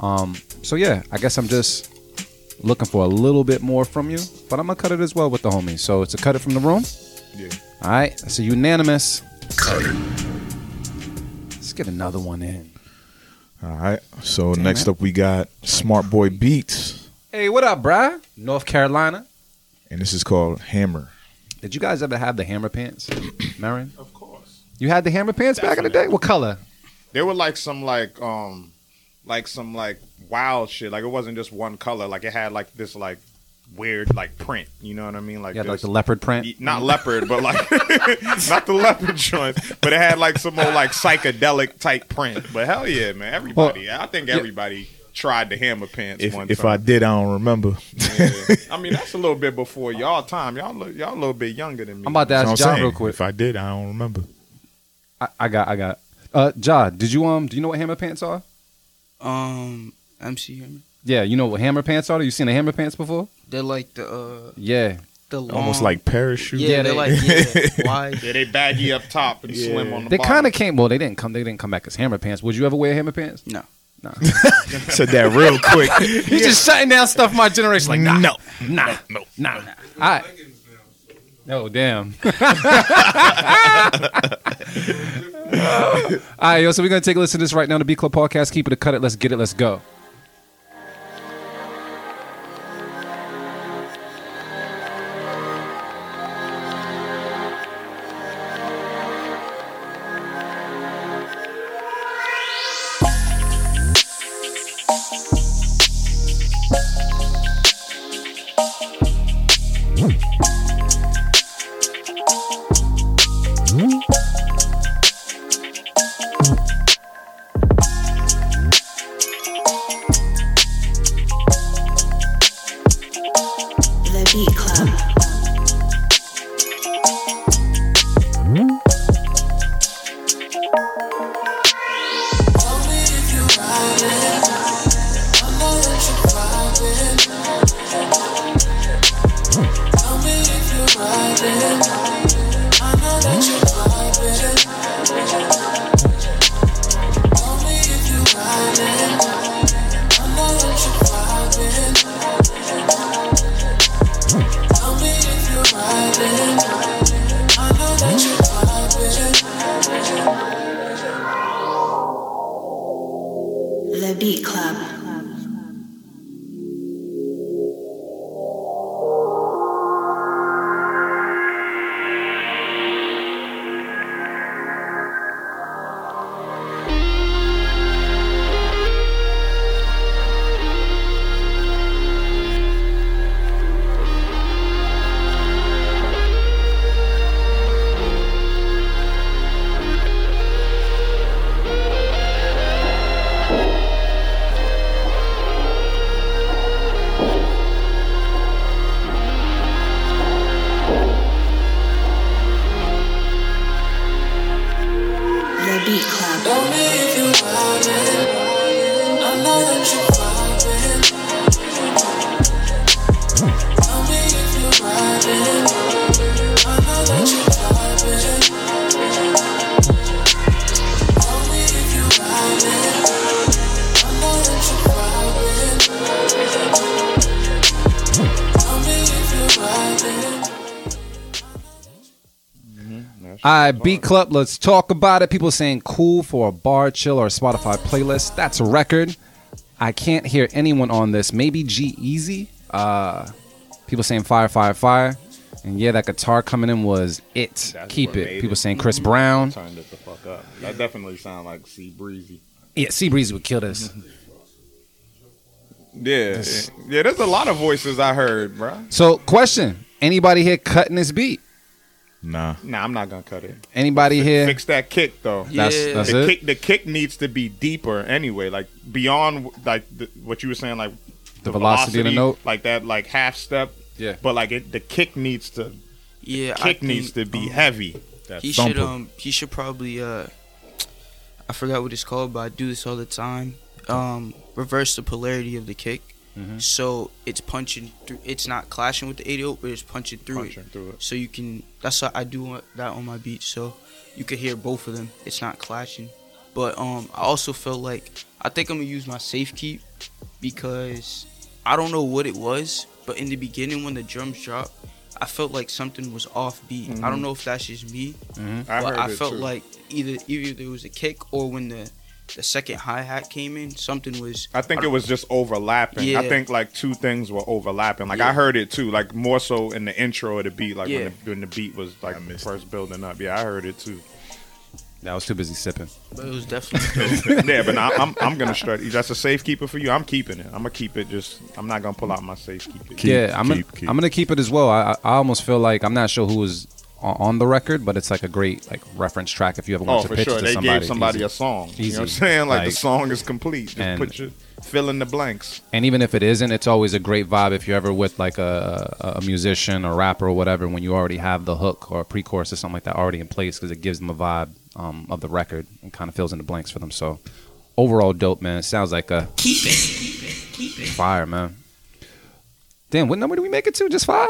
Um, so yeah, I guess I'm just looking for a little bit more from you, but I'm gonna cut it as well with the homies. So it's a cut it from the room. Yeah. All right, it's a unanimous. Cut. Let's get another one in. All right. So next up we got Smart Boy Beats, Hey, what up, bruh? North Carolina. and this is called Hammer. Did you guys ever have the hammer pants, Marin? Of course. You had the hammer pants back in the day. What color? There were like some like um like some like wild shit. Like it wasn't just one color. Like it had like this like weird like print. You know what I mean? Like You had like this- the leopard print. Not leopard, but like not the leopard joints, but it had like some more like psychedelic type print. But hell yeah, man! Everybody, I think everybody tried the hammer pants If one if I did, I don't remember. Yeah. I mean, that's a little bit before y'all time. Y'all look, y'all a little bit younger than me. I'm about to ask what I'm John real quick. If I did, I don't remember. I, I got, I got. Uh, Jah, did you um? Do you know what hammer pants are? Um, MC Hammer. Yeah, you know what hammer pants are. You seen the hammer pants before? They're like the uh Yeah, the long, Almost like parachute. yeah, Yeah, they're like yeah, wide. Yeah, they baggy up top and slim on the they bottom. kind of came. Well, they didn't come. They didn't come back as hammer pants. Would you ever wear hammer pants? No. No. Said that real quick. He's just shutting down stuff. My generation, like nah, No. nah, no, nah. All right. Oh damn. All right, yo. So we're gonna take a listen to this right now. The Beat Club Podcast. Keep it a cut it. Let's get it. Let's go. All right, Beat Club. Let's talk about it. People saying cool for a bar chill or a Spotify playlist. That's a record. I can't hear anyone on this. Maybe G-Eazy. Uh, people saying fire, fire, fire. And yeah, that guitar coming in was it. That's Keep it. People it. saying Chris Brown. Turned it the fuck up. That definitely sound like C Breezy. Yeah, C Breezy would kill this. Yeah, yeah. There's a lot of voices I heard, bro. So, question: Anybody here cutting this beat? Nah. Nah, I'm not gonna cut it. Anybody here? Fix that kick though. That's Yeah. that's the it. kick, the kick needs to be deeper anyway, like beyond like the, what you were saying, like The velocity of the note? like that, like half step. Yeah. But like it, the kick needs to Yeah, I kick think, needs to be um, heavy. That He thumper. should um he should probably uh I forgot what it's called, but I do this all the time. Um reverse the polarity of the kick. Mm-hmm. So it's punching through it's not clashing with the 88, but it's punching through punching it. through it. So you can that's what I do that on my beat so you can hear both of them. It's not clashing. But um, I also felt like I think I'm gonna use my safe keep because I don't know what it was, but in the beginning when the drums dropped, I felt like something was off beat. I don't know if that's just me, Mm-hmm. I but heard I it felt too. like either either there was a kick or when the the second hi hat came in, something was. I think it was just overlapping. Yeah. I think like two things were overlapping. Like Yeah. I heard it too, like more so in the intro of the beat, like Yeah. when, the, when the beat was like missed first building up. Yeah, I heard it too. I was too busy sipping. But it was definitely yeah, but I, I'm I'm gonna start. That's a safekeeper for you. I'm keeping it. I'm gonna keep it. Just I'm not gonna pull out my safekeeper. Keep, yeah, I'm keep, gonna, keep. I'm gonna keep it as well. I, I I almost feel like I'm not sure who was on, on the record, but it's like a great like reference track if you ever Oh, want to for pitch sure. it to They somebody. gave somebody Easy. a song. You know what I'm saying? Like, the song is complete. Just and- put your fill in the blanks. And even if it isn't, it's always a great vibe if you're ever with like a, a, a musician or rapper or whatever when you already have the hook or a pre-chorus or something like that already in place because it gives them a vibe um, of the record and kind of fills in the blanks for them. So overall, dope man. It sounds like a Keep it. Keep it. fire man. Damn, what number do we make it to? Just five?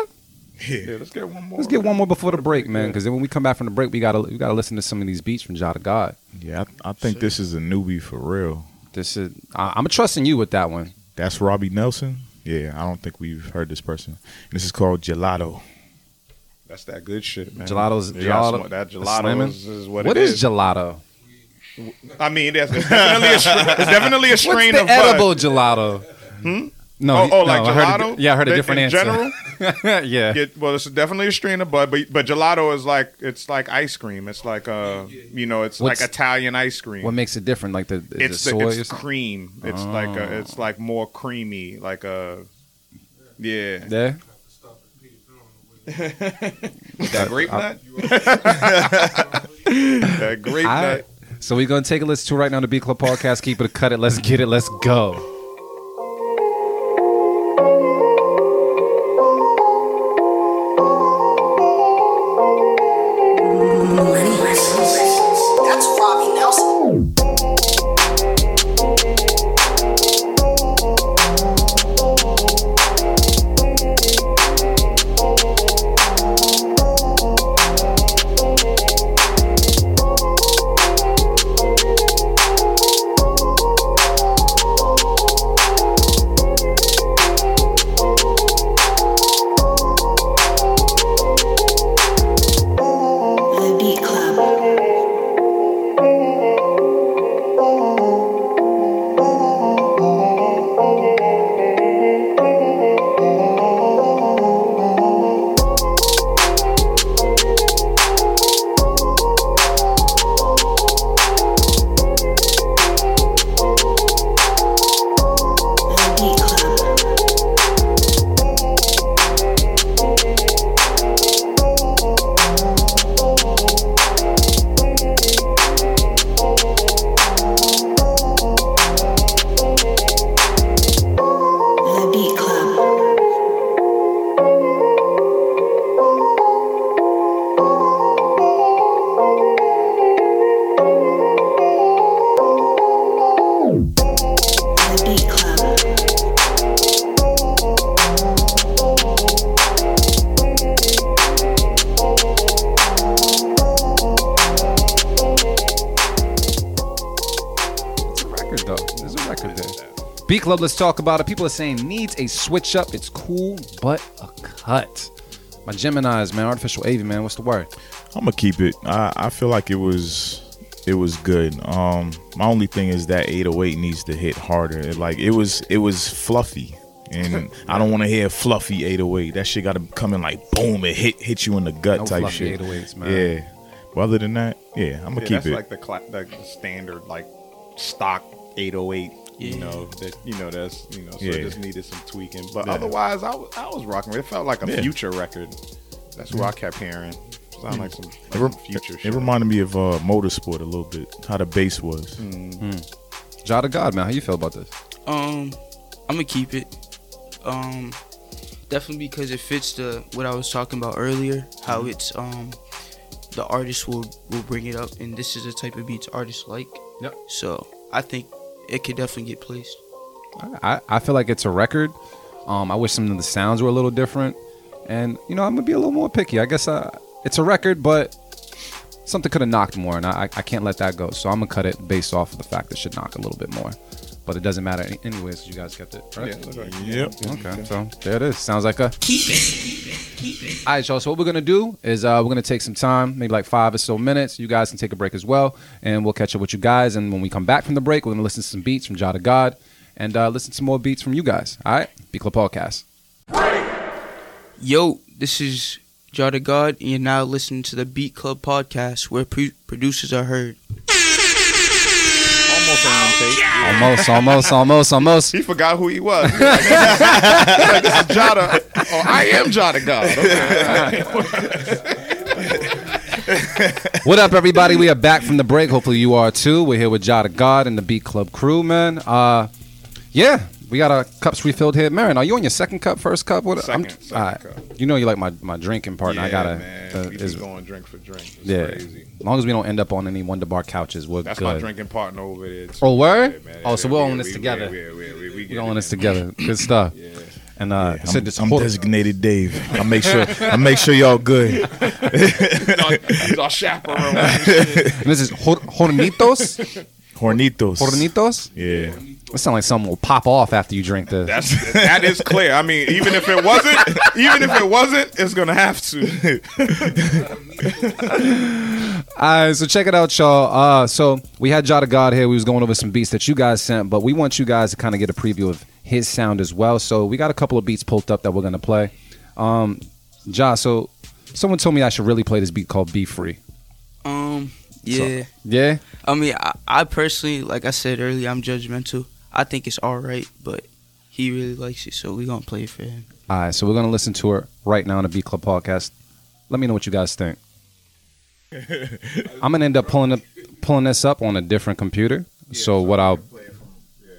Yeah, let's get one more. Let's get one more before the break, man. Because then when we come back from the break, we gotta we gotta listen to some of these beats from Jah Da God. Yeah, I, I think this is a newbie for real. This is I, I'm trusting you with that one. That's Robbie Nelson. Yeah, I don't think we've heard this person. This is called Gelato. That's that good shit, man. Gelato's Yeah, gelato. sm- that gelato is, is what, what it is is. gelato? I mean, that's it's definitely a, it's definitely a strain What's of the bud. edible gelato? Hmm? No, Oh, he- oh, no, like I heard a gelato? di- yeah, I heard a In- different in answer. general? yeah. Yeah, well, it's definitely a strain of bud, but but gelato is like it's like ice cream. It's like uh, you know, it's What's- like Italian ice cream. What makes it different? Like the is it's it the, soy or it's something? cream. It's like a, it's like more creamy, like a yeah. Yeah. That grape nut. that grape All nut. So we're gonna take a listen to right now the Beat Club podcast. Keep it, cut it. Let's get it. Let's go. Talk about it. People are saying needs a switch up. It's cool, but a cut. My Gemini's man, artificial AV man. What's the word? I'm gonna keep it. I, I feel like it was it was good. Um, my only thing is that 808 needs to hit harder. It, like it was it was fluffy, and I don't want to hear fluffy 808. That shit got to come in like boom and hit hit you in the gut No type fluffy shit. 808s, man. Yeah. But other than that, yeah, I'm gonna Yeah, keep that's it. like the, cla- the the standard like stock 808. You know that you know that's you know so it Yeah. just needed some tweaking. But Yeah. otherwise, I was I was rocking. it. It felt like a Yeah. future record. That's what I kept hearing. Sound like some, like It, re- some future it shit. reminded me of uh, motorsport a little bit. How the bass was. Jah Da God man. How you feel about this? Um, I'm gonna keep it. Um, definitely because it fits the what I was talking about earlier. How it's um, the artist will will bring it up, and this is the type of beats artists like. Yep. So I think it could definitely get placed. I, I feel like it's a record. Um, I wish some of the sounds were a little different, and you know I'm gonna be a little more picky. I guess uh, it's a record, but something could have knocked more, and I, I can't let that go. So I'm gonna cut it based off of the fact that it should knock a little bit more. But it doesn't matter anyways. You guys kept it, right? Yeah, looks Yep. Okay, so there it is. Sounds like a keep it. All right, y'all. So what we're gonna do is uh, we're gonna take some time, maybe like five or so minutes. You guys can take a break as well, and we'll catch up with you guys. And when we come back from the break, we're gonna listen to some beats from Jah Da God, and uh, listen to some more beats from you guys. All right, Beat Club Podcast. Yo, this is Jah Da God, and you're now listening to the Beat Club podcast, where pro- producers are heard. Almost on one take. Almost, almost, almost, almost. He forgot who he was. He's like, like, this is Jah Da. Oh, I am Jah Da God. Okay. What up, everybody? We are back from the break. Hopefully, you are too. We're here with Jah Da God and the Beat Club crew, man. Uh, yeah, we got our cups refilled here. Marin, are you on your second cup, first cup? What? Second, second all right. cup. You know you like my, my drinking partner. I gotta. man. uh, we is- be going drink for drink. It's yeah. crazy. As long as we don't end up on any Wonder Bar couches, we're good. That's good. my drinking partner over there. Too. Oh, word? Yeah. Oh, so we're we- on this together. We, we, we, we, we We're get on this together. Good stuff. Yeah. And uh, I'm, said this I'm designated Dave. I make sure I make sure y'all good. He's our, he's chaperone. and this is Hor- Hornitos. Hornitos. Hornitos. Yeah. It sounds like something will pop off after you drink this. That's that is clear. I mean, even if it wasn't, even if it wasn't, it's gonna have to. All right, so check it out, y'all. Uh, so we had Jah Da God here. We was going over some beats that you guys sent, but we want you guys to kind of get a preview of his sound as well. So we got a couple of beats pulled up that we're gonna play. Um, Jah, so someone told me I should really play this beat called "Be Free." Um, yeah. Yeah, I mean, I, I personally, like I said earlier, I'm judgmental. I think it's all right, but he really likes it, so we're gonna play it for him. All right, so we're gonna listen to it right now on the Beat Club podcast. Let me know what you guys think. I'm gonna end up pulling up, pulling this up on a different computer. so what I'll,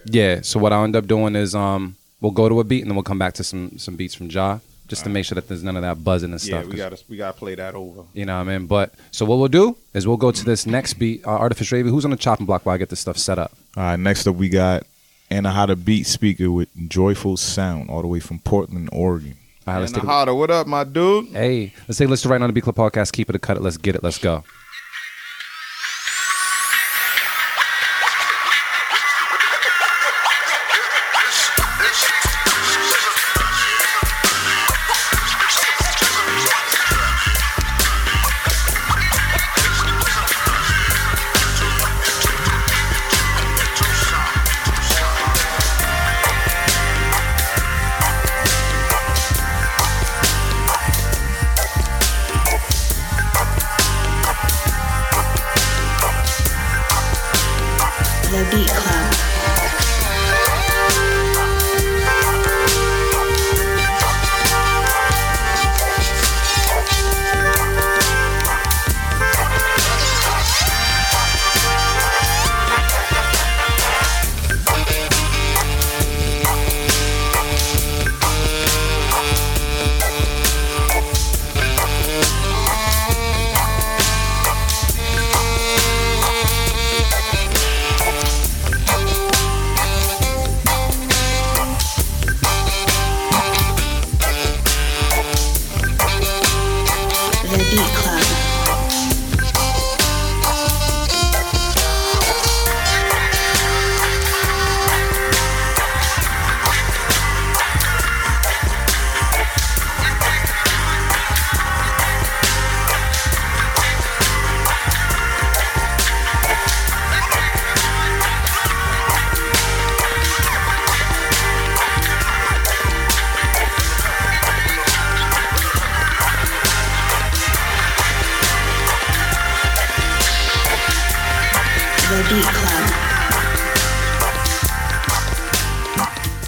yeah, so what I'll end up doing is um, we'll go to a beat and then we'll come back to some some beats from Jah, just to make sure that there's none of that buzzing and yeah, stuff. we 'cause- gotta we gotta play that over. you know what I mean? But so what we'll do is we'll go to this next beat, uh, Artificial Avy. Who's on the chopping block while I get this stuff set up? All right, next up we got Anna How to Beat speaker with Joyful Sound, all the way from Portland, Oregon. All right, let's And take a, Hotter, what up, my dude? hey, let's take a listen right now on the Beat Club podcast. Keep it a cut it. Let's get it. Let's go. The Beat Club.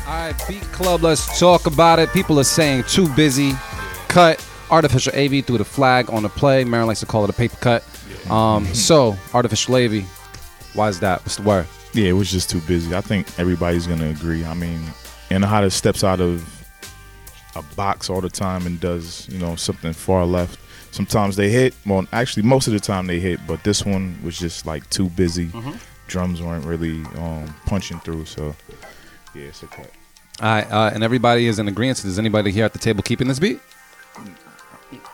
All right, Beat Club, let's talk about it. People are saying too busy. Cut. Artificial AV through the flag on the play. Marin likes to call it a paper cut. Um, so, Artificial AV, why is that? What's the word? Yeah, it was just too busy. I think everybody's gonna agree. I mean, to steps out of a box all the time and does, you know, something far left. Sometimes they hit. Well, actually, most of the time they hit, but this one was just like too busy. Drums weren't really um, punching through, so yeah, it's a cut. All right, uh, and everybody is in agreement. Is anybody here at the table keeping this beat?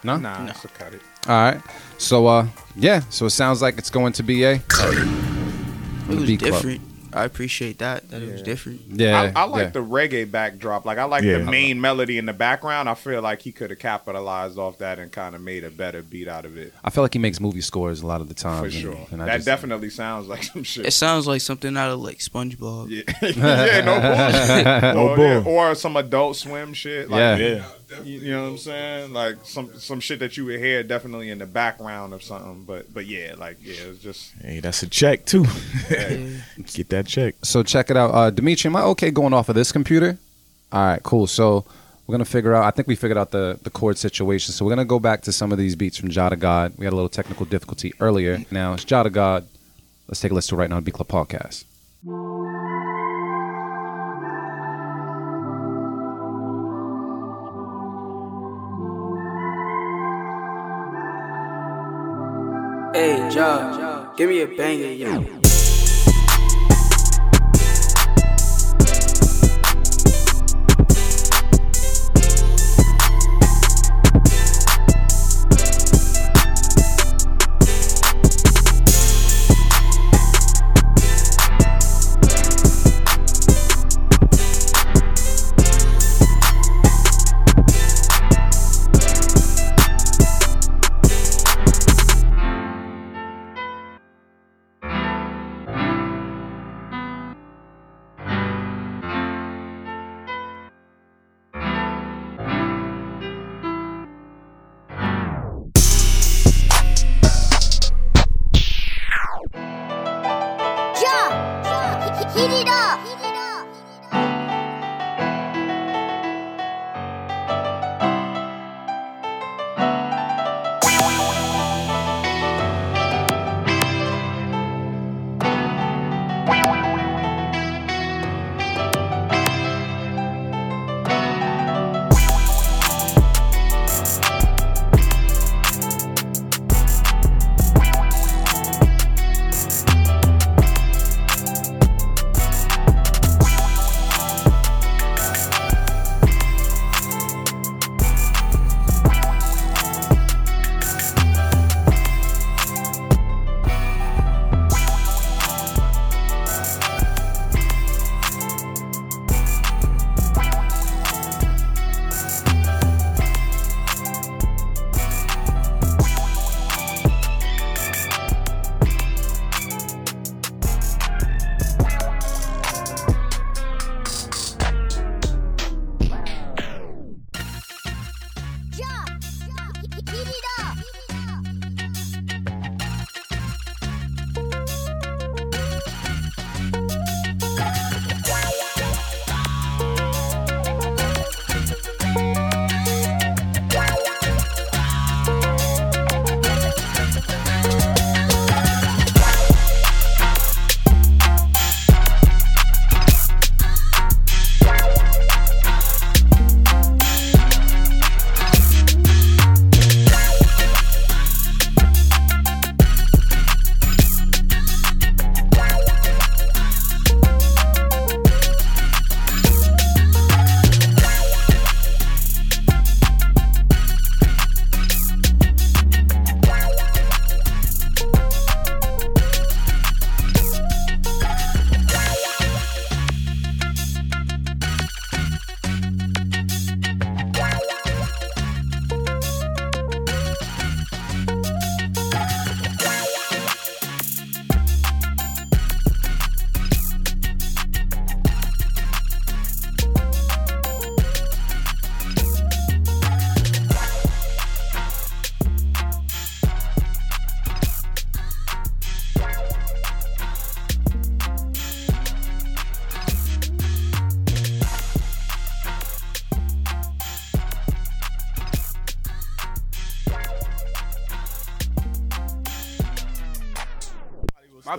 No. Nah, it's a cut it. All right. So uh, yeah. So it sounds like it's going to be a cut It was Beat Club. Different. I appreciate that. That it was different. Yeah. I, I like yeah. the reggae backdrop. Like I like Yeah. the main melody in the background. I feel like he could have capitalized off that and kind of made a better beat out of it. I feel like he makes movie scores a lot of the time. For and- sure. and that just- definitely sounds like some shit. It sounds like something out of like SpongeBob. Yeah, yeah no bullshit. No or, bull. yeah, or some adult swim shit. Like, Yeah. Yeah. You, you know what I'm saying? Like some some shit that you would hear definitely in the background of something. But but yeah, like yeah, it's just Hey, that's a check too. Get that check. So check it out. Uh, Dimitri, am I okay going off of this computer? All right, cool. So we're gonna figure out. I think we figured out the the chord situation. So we're gonna go back to some of these beats from Jah Da God. We had a little technical difficulty earlier. Now it's Jah Da God. Let's take a listen to it right now on Beat Club Podcast. Hey, Jah, give me a banger, yo.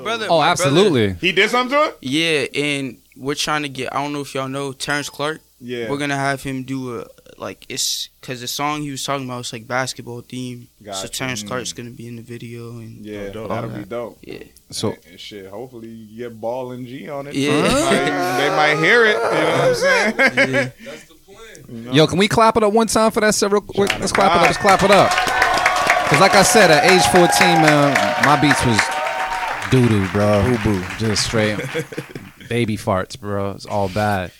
Brother. Oh, my absolutely. brother- he did something to it. yeah, and we're trying to get. I don't know if y'all know Terrence Clark. Yeah, We're gonna have him do a like it's because the song he was talking about was like basketball theme. So Gotcha. Terrence Mm. Clark's gonna be in the video and yeah, dope. that'll be dope. yeah. So And shit, hopefully you get Ball and G on it. Yeah. Like, they might hear it. You know what I'm saying? yeah. That's the point. Yo, can we clap it up one time for that? Set real quick? Let's clap it up. Let's clap it up. Cause like I said, at age 14, man, my beats was doo doo, bro. Boo boo, just straight baby farts, bro. It's all bad,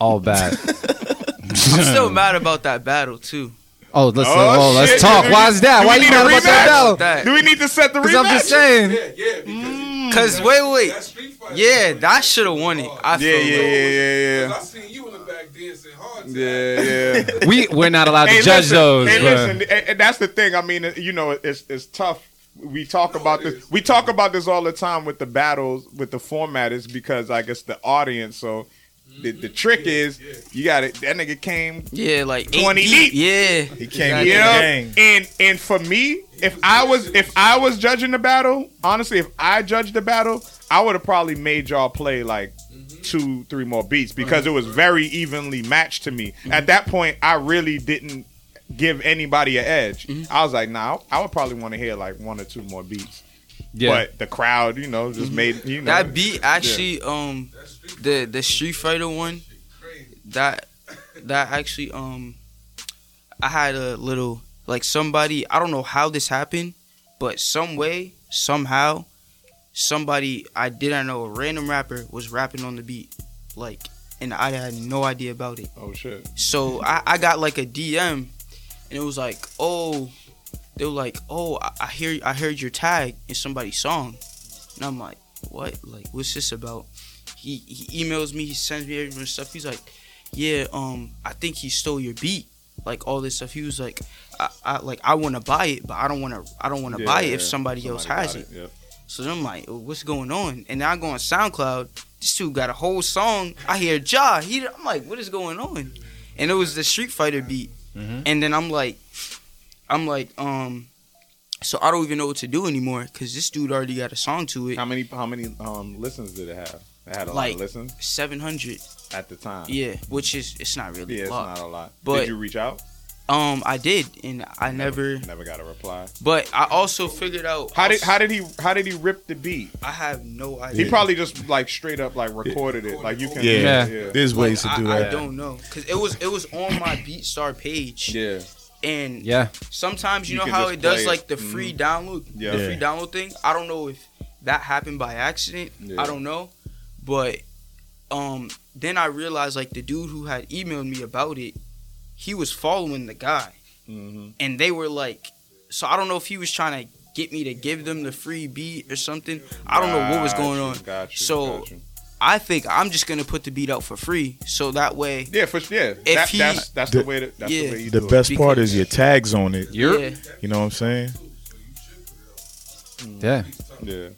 all bad. I'm still mad about that battle too. Oh, let's Oh, oh, let's talk. Why is that? do Why we you need a mad about that rematch? battle? That- Do we need to set the rematch? Because I'm just saying. Yeah, yeah. Cause wait, wait, yeah, that should have won it. I Yeah, feel yeah, like. yeah, yeah, I seen you in the back dancing hard. yeah. Yeah, yeah. We we're not allowed to Hey, judge listen, those. Hey, but- listen, and, and that's the thing. I mean, you know, it's it's tough. We talk about this. We talk about this all the time with the battles, with the format, is because I guess the audience. So the, the mm-hmm. trick is you got it. That nigga came Yeah, like eight 20 deep. deep. Yeah, He came Yeah, the gang. and and for me, if I was if I was judging the battle, honestly, if I judged the battle, I would have probably made y'all play like mm-hmm. two, three more beats because it was very evenly matched to me. At mm-hmm. that point, I really didn't give anybody an edge. I was like, nah, I would probably want to hear like one or two more beats. yeah. But the crowd, you know, just made you know That beat actually, um, the the Street Fighter one, that that actually, um, I had a little like somebody. I don't know how this happened, but some way, somehow, somebody I didn't know, a random rapper was rapping on the beat, like, and I had no idea about it. Oh shit. So I, I got like a DM, and it was like, oh, they were like, oh, I, I hear I heard your tag in somebody's song, and I'm like, what? Like, what's this about? He he emails me, he sends me everything stuff. He's like, yeah, um, I think he stole your beat, like all this stuff. He was like, I, I like I want to buy it, but I don't want to I don't want to buy it if somebody, else has it. Yeah. So then I'm like, oh, what's going on? And I go on SoundCloud. This dude got a whole song. I hear Ja. He, I'm like, what is going on? And it was the Street Fighter beat. And then I'm like, I'm like, um, so I don't even know what to do anymore because this dude already got a song to it. How many how many um listens did it have? It had a lot Like- of listens 700. at the time. Yeah, which is it's not really Yeah, a it's not a lot. But- did you reach out? Um, I did, and I never. Never got a reply. But I also figured out How did how did he how did he rip the beat? I have no idea. He probably just like straight up like recorded it. Like you can Yeah. Yeah. There's Like, ways to I, do I that. don't know because it was it was on my BeatStar page. Yeah. And yeah. sometimes you, You know how it does it. like the Mhm. free download, Yeah. the free download thing. I don't know if that happened by accident. Yeah. I don't know, but um, then I realized like the dude who had emailed me about it, he was following the guy, Mm-hmm. and they were like, so I don't know if he was trying to get me to give them the free beat or something. I don't know what was going on. Got you, So- got you. I think I'm just gonna put the beat out for free, so that way, yeah, for yeah, If that, he- that's that's the, The- way. To, that's yeah. the way you The do best it. part is your tags on it. You're yeah, You know what I'm saying? yeah. Yeah,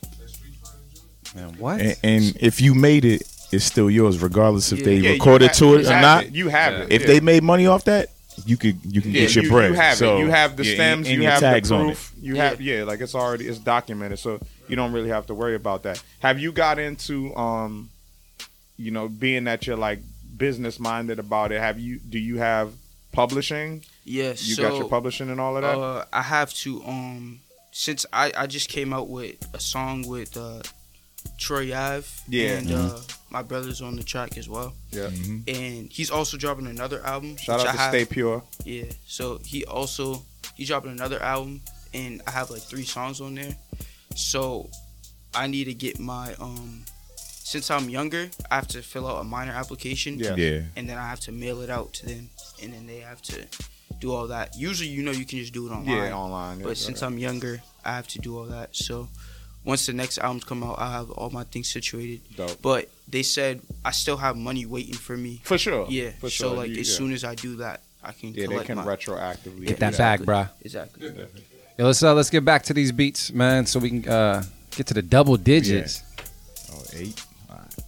Man, what? And, and if you made it, it's still yours, regardless if Yeah. they yeah recorded ha- to it or not. it. You have Yeah. it. If yeah. they made money off that, you could you can yeah, get your you, bread. you have so, it. You have the yeah, stems. and you have tags the on it. proof. You have yeah, like it's already it's documented, so you don't really have to worry about that. Have you got into um, you know, being that you're like business minded about it? Have you do you have publishing? yes. You so, got your publishing and all of that. Uh, I have to um since I I just came out with a song with uh Troy Ave Yeah. and uh my brother's on the track as well yeah. Mhm. and he's also dropping another album Shout out I to have, Stay Pure. yeah so he also he's dropping another album and I have like three songs on there so I need to get my um since I'm younger I have to fill out a minor application Yeah. Yeah. and then I have to mail it out to them and then they have to do all that usually you know you can just do it online Yeah, online. yeah, but since I'm younger, I have to do all that. So once the next albums come out, I'll have all my things situated. dope. But they said I still have money waiting for me. For sure. Yeah. For sure. so sure. like You- as yeah. soon as I do that, I can Yeah, they can my retroactively Get do that back, bruh. exactly. Yo, let's uh, let's get back to these beats, man, so we can uh, get to the double digits. Oh, eight.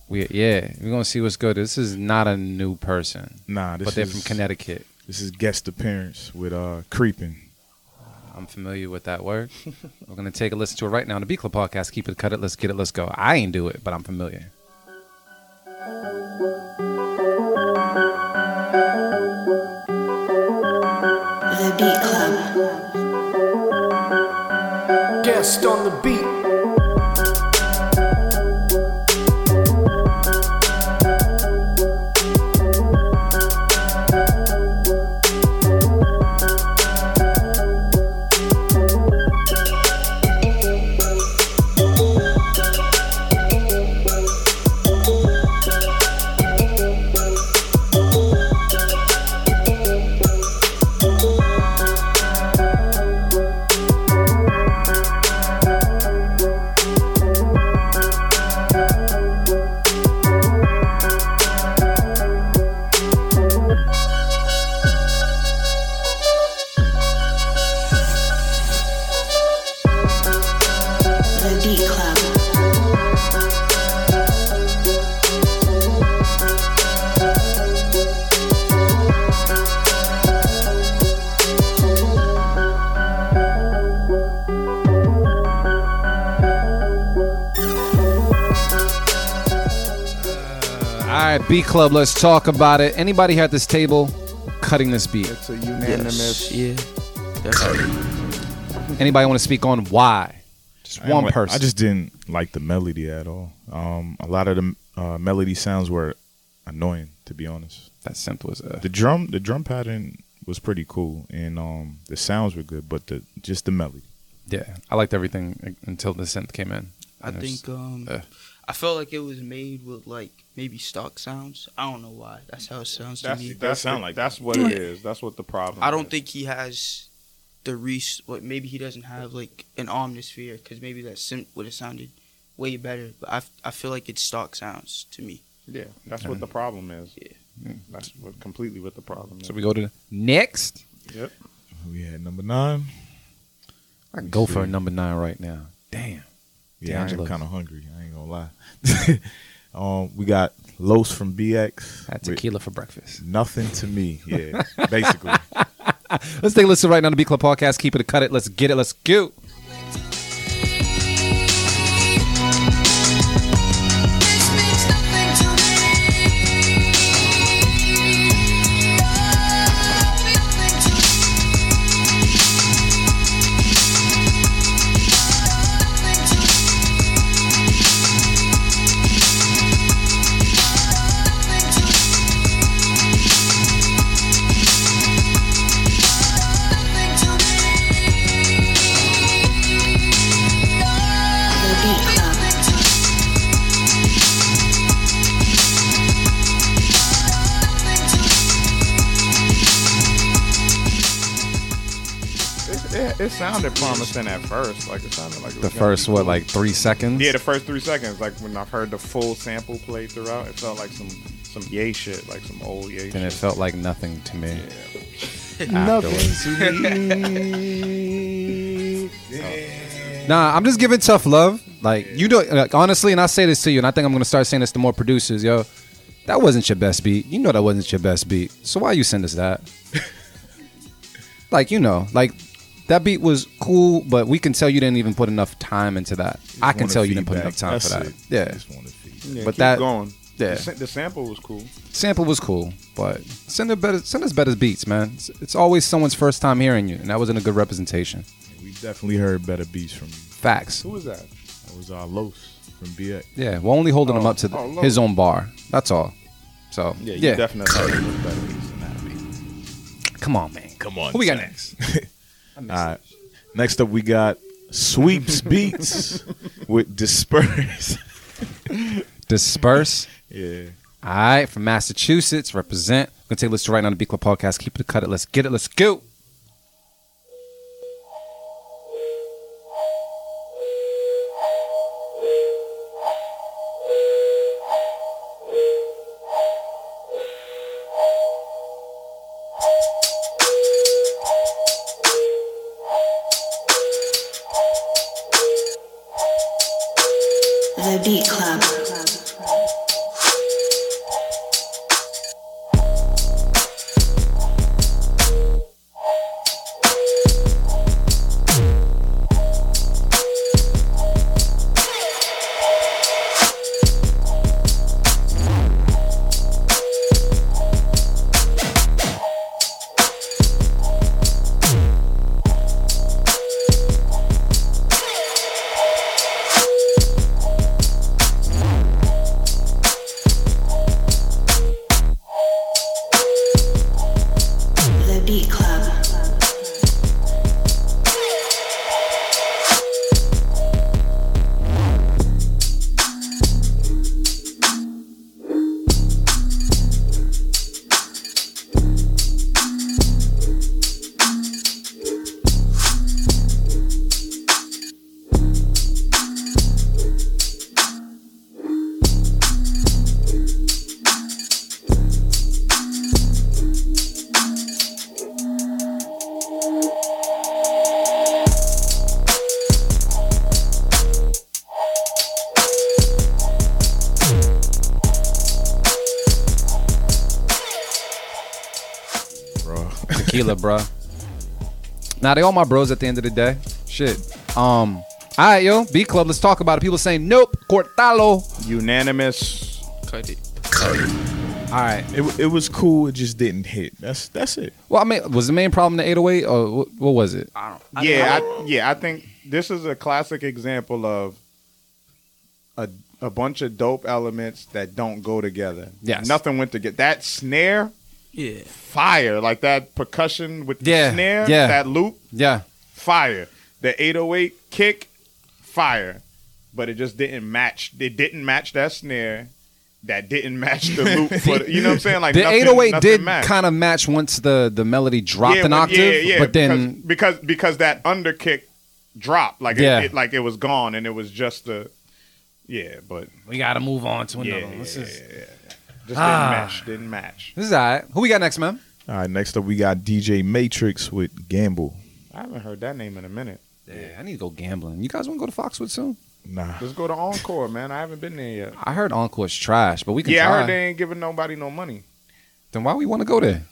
We yeah, we're gonna see what's good. This is not a new person, Nah, this but they're is from Connecticut. This is guest appearance with uh creeping. I'm familiar with that word. We're gonna take a listen to it right now on the Beat Club podcast. Keep it, cut it, let's get it, let's go. I ain't do it, but I'm familiar. Guest on the beat. B Club, let's talk about it. Anybody here at this table cutting this beat? It's a unanimous. Yeah. Definitely. Anybody want to speak on why? Just I one like- person. I just didn't like the melody at all. Um, a lot of the uh, melody sounds were annoying, to be honest. That's simple as a. The drum, the drum pattern was pretty cool, and um, the sounds were good, but the just the melody. Yeah, I liked everything until the synth came in. I And it's- think um, uh. I felt like it was made with like maybe stock sounds. I don't know why. That's how it sounds to That's, me. that's, sound like that's what it is. That's what the problem. I don't is. think he has the reach. What maybe he doesn't have like an omnisphere because maybe that synth would have sounded way better. But I, I feel like it's stock sounds to me. Yeah, that's what mm. the problem is. Yeah. Mm. That's what completely what the problem is. So we go to the next. Yep. We had number nine. I can go for a number nine right now. Damn. Yeah, I'm kind of hungry. I ain't gonna lie. um, we got Los from BX. Had tequila for breakfast. Nothing to me. Yeah, basically. Let's take a listen right now to B Club Podcast. Keep it a cut it. Let's get it. Let's go. It, it, it sounded promising at first. Like it sounded like it The was first, what, cool. like three seconds? Yeah, the first three seconds. Like when I've heard the full sample played throughout, it felt like some some yay shit, like some old yay and it felt like nothing to me. Nothing to me. Nah, I'm just giving tough love. Like you know, like, honestly, and I say this to you, and I think I'm gonna start saying this to more producers, yo. That wasn't your best beat. You know that wasn't your best beat. So why you send us that? like you know, like that beat was cool, but we can tell you didn't even put enough time into that. I can tell you didn't put enough time That's for that. it. Yeah, Just wanted feedback. Yeah, But keep that- going. yeah. The, the sample was cool. sample was cool, but send us better, send us better beats, man. It's, it's always someone's first time hearing you, and that wasn't a good representation. We definitely heard better beats from. Facts. Who was that? That was uh, Los from BX. Yeah, we're only holding him Oh, up to the, oh, his own bar. That's all. So Yeah, yeah, you definitely heard better beats than that beat. come on, man. Come on. Who we got son. next? All right. Next up, we got Sweeps Beats with Disperse. Disperse. yeah. All right, from Massachusetts, represent. We're gonna take a listen right now to Beat Club Podcast. Keep it, cut it. Let's get it. Let's go. Now they all my bros at the end of the day. Shit. Um. All right, yo. B Club. Let's talk about it. People saying nope. Cortalo. Unanimous. Cut it. All right. It, w- it was cool. It just didn't hit. That's that's it. Well, I mean, was the main problem the 808 or what, what was it? I don't. I yeah, I, yeah. I think this is a classic example of a a bunch of dope elements that don't go together. Yes. nothing went together. That snare, yeah. fire. Like that percussion with the Yeah, snare, yeah. that loop, Yeah. fire. The 808 kick, fire. But it just didn't match. It didn't match that snare. That didn't match the loop. For the, you know what I'm saying? Like the nothing- 808 nothing did matched. kind of match once the, the melody dropped Yeah, an octave, yeah, yeah, but then because, because because that underkick dropped, like Yeah. it, it, like it was gone, and it was just the yeah, but we got to move on to yeah, another one. This yeah, is, yeah, yeah. Just Ah. didn't match, didn't match. this is all right. Who we got next, man? All right. Next up, we got DJ Matrix with Gamble. I haven't heard that name in a minute. Yeah, I need to go gambling. You guys want to go to Foxwood soon? Nah. Let's go to Encore, man. I haven't been there yet. I heard Encore's trash, but we can Yeah, try. I heard they ain't giving nobody no money. Then why we want to go there?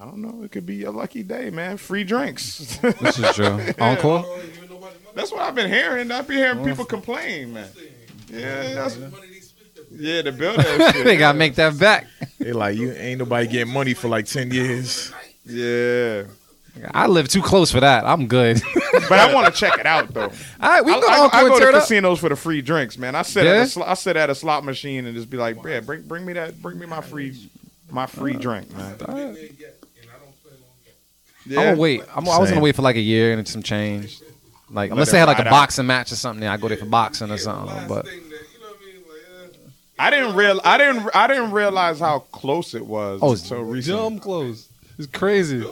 I don't know. It could be a lucky day, man. Free drinks. This is true. Encore? That's what I've been hearing. I've been hearing people complain, man. Yeah, that's, yeah, the builder. they got to make that back. They like you ain't nobody getting money for like ten years. Yeah, I live too close for that. I'm good. but I want to check it out though. all right, we I, can go to I- I Encore and go to it up. casinos for the free drinks, man. I sit Yeah? at a sl- I sit at a slot machine and just be like, yeah, bring bring me that, bring me my free my free drink, man. Yeah. I'm gonna wait. I'm, I was gonna wait for like a year and some change. Like unless they had like a boxing match or something, then I go there for boxing or something. But I didn't real I didn't I didn't realize how close it was. oh, it's so recently. dumb close. It's crazy.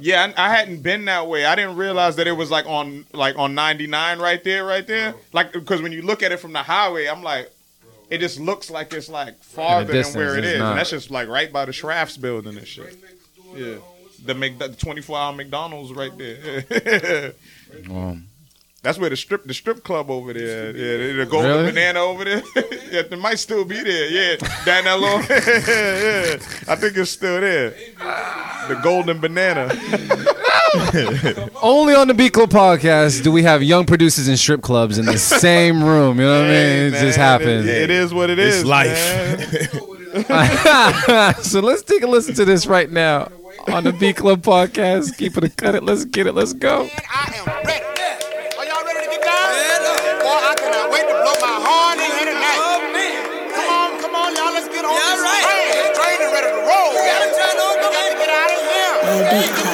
Yeah, I, I hadn't been that way. I didn't realize that it was like on like on 99 right there, right there. Like because when you look at it from the highway, I'm like, it just looks like it's like farther distance, than where it's not. and that's just like right by the Schrafft's building and shit. Yeah, the Mc, the 24 hour McDonald's right there. Um, That's where the strip the strip club over there. Yeah, the, the golden Really? banana over there. yeah, it might still be there. Yeah, down that little. yeah, I think it's still there. The golden banana. only on the Beat Club podcast do we have young producers in strip clubs in the same room. You know what I mean? It Man, just happens. It, it is what it It's is. life. so let's take a listen to this right now on the Beat Club podcast. Keep it a cut it. Let's get it. Let's go. I am ready. Beat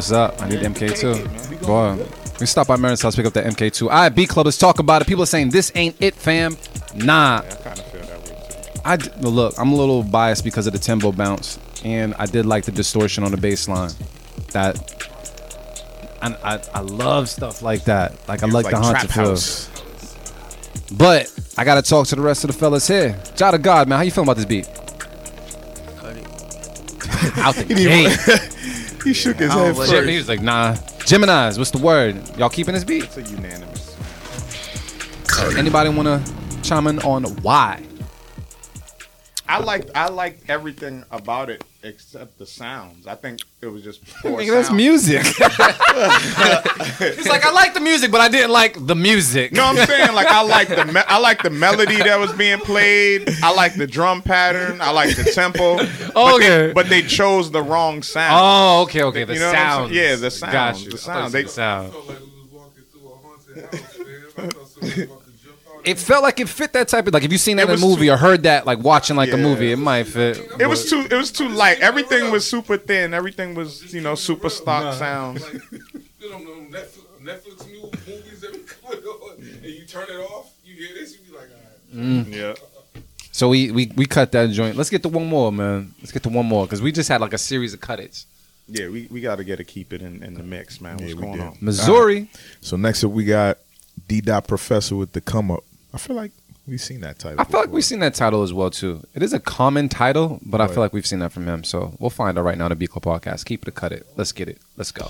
what's up. I need MK2. Boy, we stop by Marin's house, pick up that MK2. All right, Beat Club, let's talk about it. People are saying this ain't it, fam. Nah. I kind of feel that way too. I d- look, I'm a little biased because of the tempo bounce, and I did like the distortion on the bass line. That, and I, I love stuff like that. Like I like, the haunted trap house. But I gotta talk to the rest of the fellas here. Jah Da God, man, how you feeling about this beat? Cut it. Out the gate. He shook his head like Jim- first. he was like, nah. Gemini's, what's the word? Y'all keeping this beat? It's a unanimous. Anybody wanna chime in on why? I like I liked everything about it except the sounds. I think it was just poor Nigga, that's music. He's like, I like the music, but I didn't like the music. No, I'm saying like I like the me- I like the melody that was being played. I like the drum pattern. I like the tempo. But Okay. they, but they chose the wrong sound. Oh, okay, okay. The You know what I'm sounds. Yeah, the sound. Got you. The I thought sound. you They- said the sound. It felt like it fit that type of like if you seen that It in a was movie too- or heard that like watching like a Yeah. movie, it might fit. It was too. It was too light. Everything was super thin. Everything was you know super stock sounds. You don't know Netflix, Netflix mu- movies that we put on, and you turn it off. You hear this, you be like, all right. Mm. Yeah. So we, we we cut that joint. Let's get to one more, man. Let's get to one more because we just had like a series of cut its. Yeah, we, we got to get to keep it in, in the mix, man. What's Yeah, we going did. on? Missouri. So next up we got D Dot Professor with the come up. I feel like we've seen that title. I feel like we've seen that title as well too. It is a common title, but I feel like we've seen that from him. So we'll find out right now on the B Club podcast. Keep it a cut it. Let's get it. Let's go.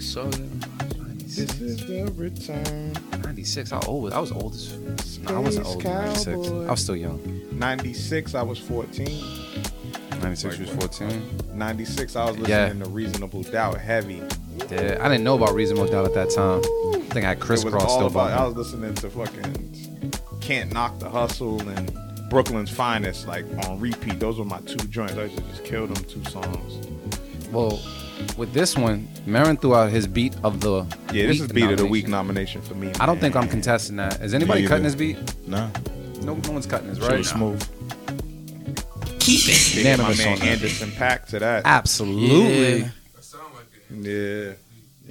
95. forgot. This is the return. 96. How old was I? was old as. No, I wasn't old. in 96. I was still young. 96, I was 14. 96 was 14. 96, I was listening Yeah. to Reasonable Doubt heavy. Yeah, I didn't know about Reasonable Doubt at that time. I think I had It was Kris Kross all still about. I was listening to fucking Can't Knock the Hustle and Brooklyn's Finest like on repeat. Those were my two joints. I used to just kill them two songs. Well, with this one, Marin threw out his beat of the Yeah, this is beat of the week nomination for me. I don't think I'm contesting that. Is anybody cutting either. his beat? Nah. No, no one's cutting his, Shit right? was smooth. Keep it. They hit my man on. Anderson .Paak to that. Absolutely. Yeah. Yeah.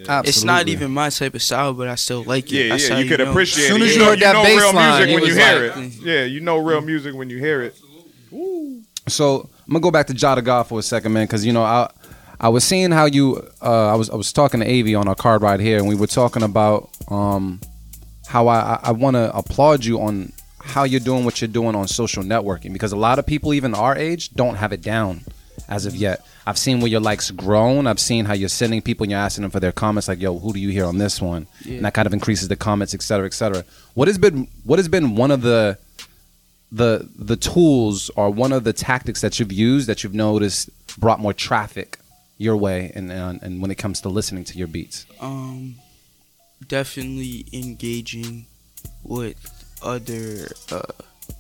Absolutely. It's not even my type of style, but I still like it. Yeah, That's yeah, how you could know. appreciate Soon it. as soon as you heard that know bass real line, music it when you hear like- it. Yeah, you know real music when you hear it. So I'm gonna go back to Jah Da God for a second, man, because you know I I was seeing how you uh, I was I was talking to Avi on our card right here, and we were talking about um how I I, want to applaud you on how you're doing what you're doing on social networking because a lot of people even our age don't have it down as of yet. I've seen where your likes grown. I've seen how you're sending people and you're asking them for their comments, like, "Yo, who do you hear on this one?" Yeah. And that kind of increases the comments, et cetera, et cetera. What has been what has been one of the the the tools or one of the tactics that you've used that you've noticed brought more traffic your way and and, and when it comes to listening to your beats Um, definitely engaging with other uh,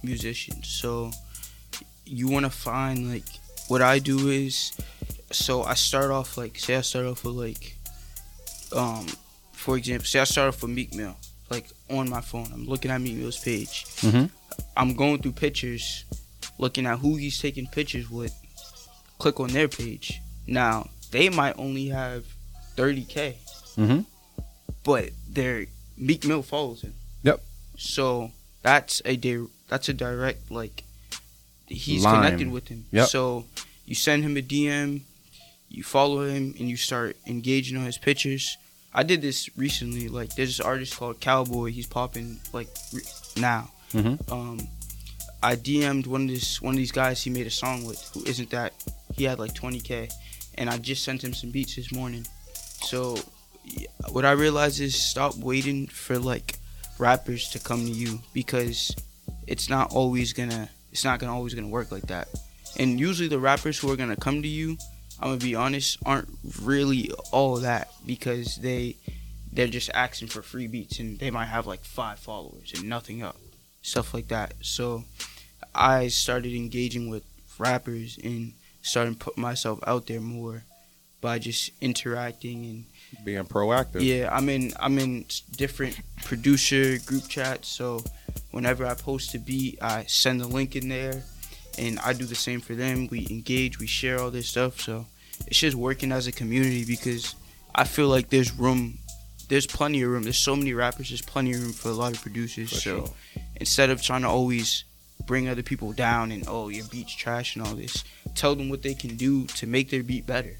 musicians. So you want to find like what I do is so I start off like say I start off with like um for example say I start off with Meek Mill like on my phone I'm looking at Meek Mill's page Mhm. I'm going through pictures looking at who he's taking pictures with click on their page now they might only have 30k Mhm. but their Meek Mill follows him Yep. so that's a di- that's a direct like he's Line. connected with him Yep. so you send him a DM you follow him and you start engaging on his pictures. I did this recently. Like there's this artist called Cowboy. He's popping like re- now. Mhm. Um, I DM'd one of this one of these guys he made a song with who isn't that he had like 20k, and I just sent him some beats this morning. So what I realized is stop waiting for like rappers to come to you because it's not always gonna it's not gonna always gonna work like that. And usually the rappers who are gonna come to you, I'm gonna be honest, aren't really all that because they they're just asking for free beats and they might have like five followers and nothing up. Stuff like that. So I started engaging with rappers and starting to put myself out there more by just interacting and Being proactive. yeah, I'm in I'm in different producer group chats. So whenever I post a beat, I send the link in there, and I do the same for them. We engage, we share all this stuff. So it's just working as a community because I feel like there's room. There's plenty of room. There's so many rappers. There's plenty of room for a lot of producers. For so sure. instead of trying to always bring other people down and oh your beat's trash and all this, tell them what they can do to make their beat better.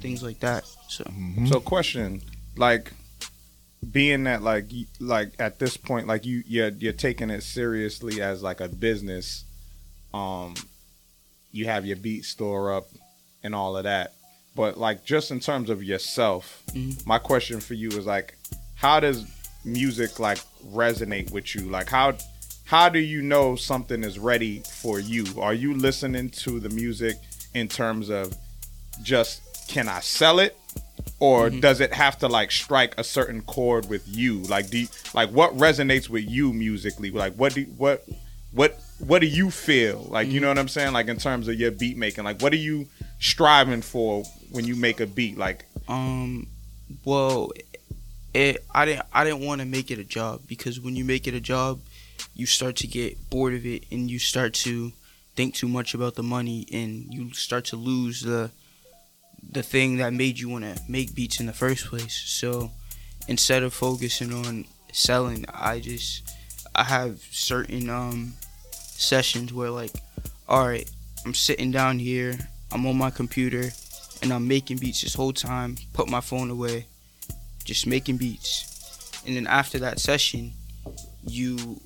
Things like that. So So question, like being that like like at this point like you you're you're taking it seriously as like a business um you have your beat store up and all of that but like just in terms of yourself Mhm. my question for you is like how does music like resonate with you like how how do you know something is ready for you? Are you listening to the music in terms of just can I sell it? Or does it have to like strike a certain chord with you? Like do you, like what resonates with you musically? Like what do what what what do you feel? Like you know what I'm saying? Like in terms of your beat making like what are you striving for when you make a beat? Like Um, well, it I didn't I didn't want to make it a job because when you make it a job, you start to get bored of it and you start to think too much about the money and you start to lose the the thing that made you want to make beats in the first place. So instead of focusing on selling, I just I have certain um sessions where like all right, I'm sitting down here, I'm on my computer and I'm making beats this whole time, put my phone away, just making beats. And then after that session, you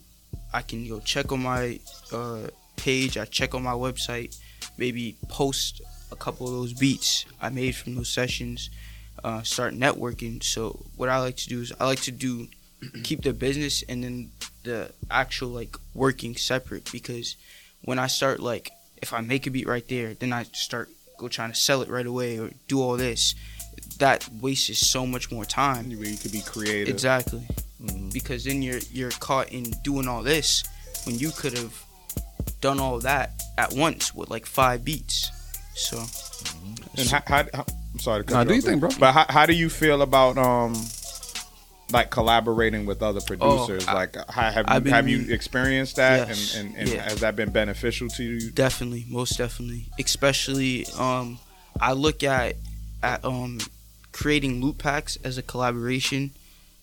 I can go check on my uh, page, I check on my website, maybe post a couple of those beats I made from those sessions, uh, start networking. So what I like to do is I like to do keep the business and then the actual like working separate because when I start like if I make a beat right there, then I start go trying to sell it right away or do all this. That wastes so much more time. you, you could be creative Exactly. Mhm. Because then you're you're caught in doing all this when you could have done all that at once with like five beats. So and how, how, how I'm sorry to cut Nah, you do off your thing, there. bro. but how, how do you feel about um like collaborating with other producers Oh, I- like how, have I've you have you experienced that Yes, and, and, and yeah. has that been beneficial to you Definitely, most definitely. Especially, um, I look at at um creating loop packs as a collaboration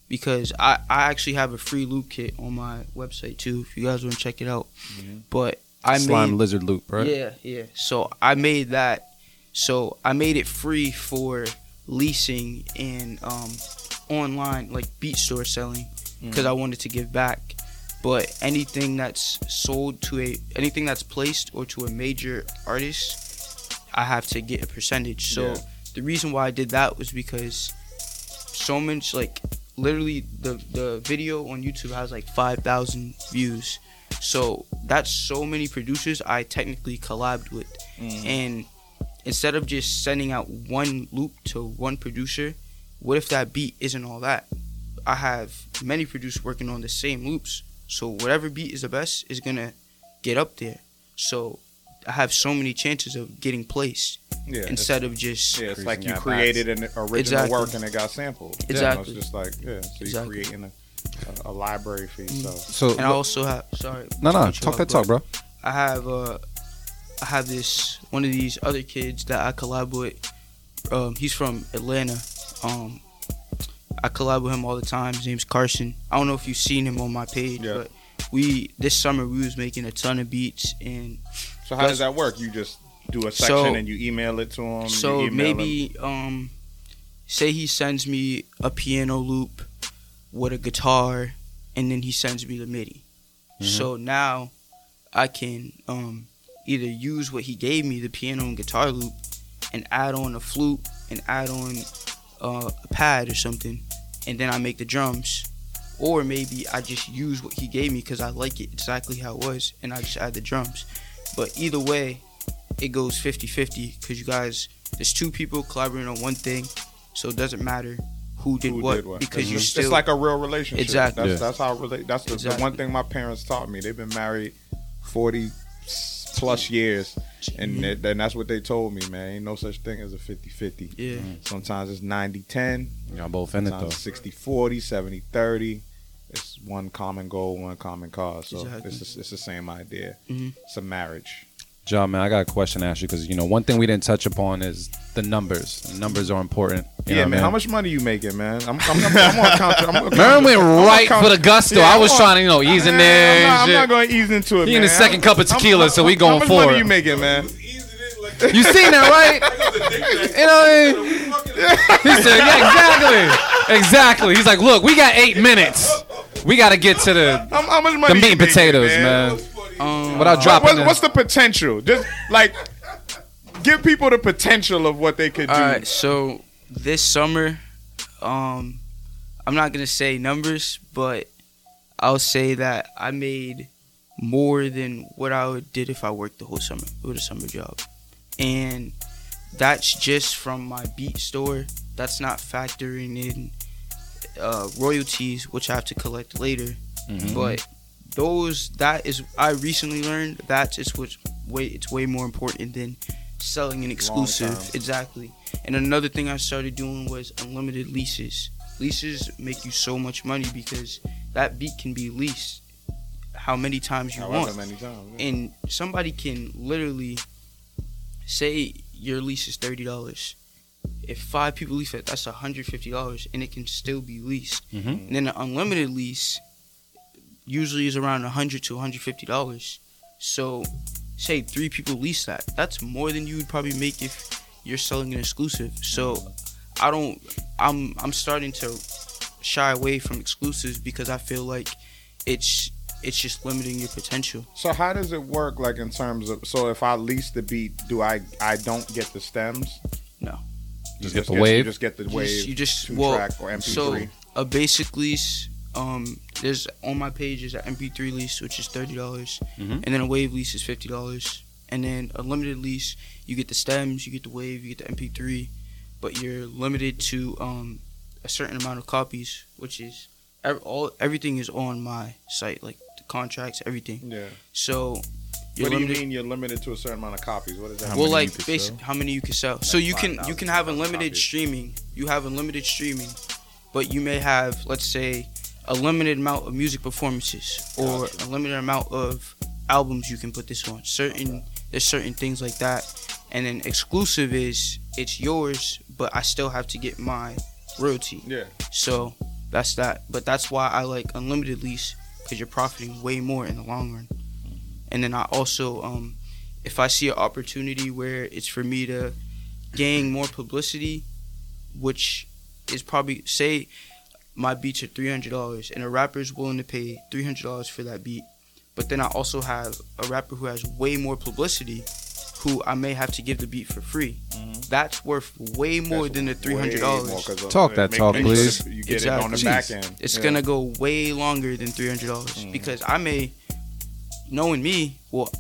because I I actually have a free loop kit on my website too. If you guys want to check it out, but I Slime made lizard loop, right? yeah yeah. So I made that. So I made it free for leasing and um online like beat store selling because I wanted to give back. But anything that's sold to a anything that's placed or to a major artist, I have to get a percentage. So Yeah. the reason why I did that was because so much like literally the the video on YouTube has like 5,000 views. So that's so many producers I technically collabed with. Mm. And instead of just sending out one loop to one producer, what if that beat isn't all that? I have many producers working on the same loops. So whatever beat is the best is gonna get up there. So I have so many chances of getting placed yeah instead of just Yeah, it's like you created an original Exactly. work and it got sampled. Yeah, Exactly. it's just like yeah, so you're Exactly. creating a, a, a library for yourself. So and I also have sorry. no, no, talk that talk, bro. I have uh I have this one of these other kids that I collab with. Um, he's from Atlanta. Um, I collab with him all the time. His name's Carson. I don't know if you've seen him on my page, Yeah. but we this summer we was making a ton of beats and So how does that work? You just do a section So- and you email it to him. So you email him- maybe um say he sends me a piano loop with a guitar and then he sends me the MIDI. Mm-hmm. So now I can um either use what he gave me, the piano and guitar loop, and add on a flute and add on uh, a pad or something, and then I make the drums. Or maybe I just use what he gave me because I like it exactly how it was, and I just add the drums. But either way, it goes 50 50 because you guys, there's two people collaborating on one thing, so it doesn't matter who did, who what, did what. because you it's, still. it's like a real relationship. Exactly. That's, Yeah. that's how rela- That's the, the one thing my parents taught me. They've been married forty plus years, and mm-hmm. that- and that's what they told me, man. Ain't no such thing as a 50-50. yeah. Mm. Sometimes it's 90-10. Y'all both in it Sometimes though. it's 60-40, 70-30. It's one common goal, one common cause. So Exactly. it's, the- it's the same idea. Mhm. It's a marriage. John, man, I got a question to ask you because you know one thing we didn't touch upon is the numbers. The numbers are important. You know yeah, what I man. mean? How much money you making, man? I'm, I'm, I'm, I'm on counter. I'm on Merlin went I'm right for the gusto. Yeah, I was on- trying to, you know, ease in there. I'm not, not going to ease into it. He in man. his second cup of How- tequila, how- so we how going much for money it. you making, man? You seen that, right? you know what I mean? He said, yeah, exactly. Exactly. He's like, look, we got eight minutes. We got to get to the, How, how much the meat you and making, potatoes, man? man. Um, Without What- dropping what- the- what's the potential? Just like give people the potential of what they could do. All right, so this summer, um, I'm not gonna say numbers, but I'll say that I made more than what I would did if I worked the whole summer with a summer job, and that's just from my beat store. That's not factoring in uh, royalties, which I have to collect later. But those that is I recently learned that is what's way it's way more important than selling an exclusive. Exactly. And another thing I started doing was unlimited leases. Leases make you so much money because that beat can be leased how many times you However want. many times. yeah. And somebody can literally say your lease is thirty dollars. If five people lease it, that's hundred fifty dollars, and it can still be leased. Mhm. And then an unlimited lease usually is around hundred to hundred fifty dollars. So, say three people lease that. That's more than you would probably make if you're selling an exclusive. So, I don't. I'm I'm starting to shy away from exclusives because I feel like it's it's just limiting your potential. So how does it work? Like in terms of so if I lease the beat, do I I don't get the stems? No. You Just get the You wave? just get the You wave. just, you just two well, track or MP3. so a basic lease, um, there's on my page is an MP3 lease which is thirty dollars, Mhm. and then a wave lease is fifty dollars, and then a limited lease you get the stems, you get the wave, you get the MP3, but you're limited to um a certain amount of copies, which is ev- all everything is on my site, like the contracts, everything. yeah. So you're What do you mean you're limited to a certain amount of copies? What is that? How well, many like could basic, how many you can sell. so you can you can have unlimited copies. streaming. You have unlimited streaming, but you may have let's say a limited amount of music performances or a limited amount of albums you can put this on. Certain there's certain things like that, and then exclusive is it's yours, but I still have to get my royalty. Yeah. So that's that. But that's why I like unlimited lease because you're profiting way more in the long run. And then I also, um, if I see an opportunity where it's for me to gain more publicity, which is probably say my beats are three hundred dollars and a rapper is willing to pay three hundred dollars for that beat, but then I also have a rapper who has way more publicity. Who I may have to give the beat for free. That's worth way more That's than the three hundred more dollars. 'cause of- Talk that talk, makes please. You get it on the Exactly. back end. It's Yeah. gonna go way longer than three hundred dollars Mm. because I may, knowing me, well,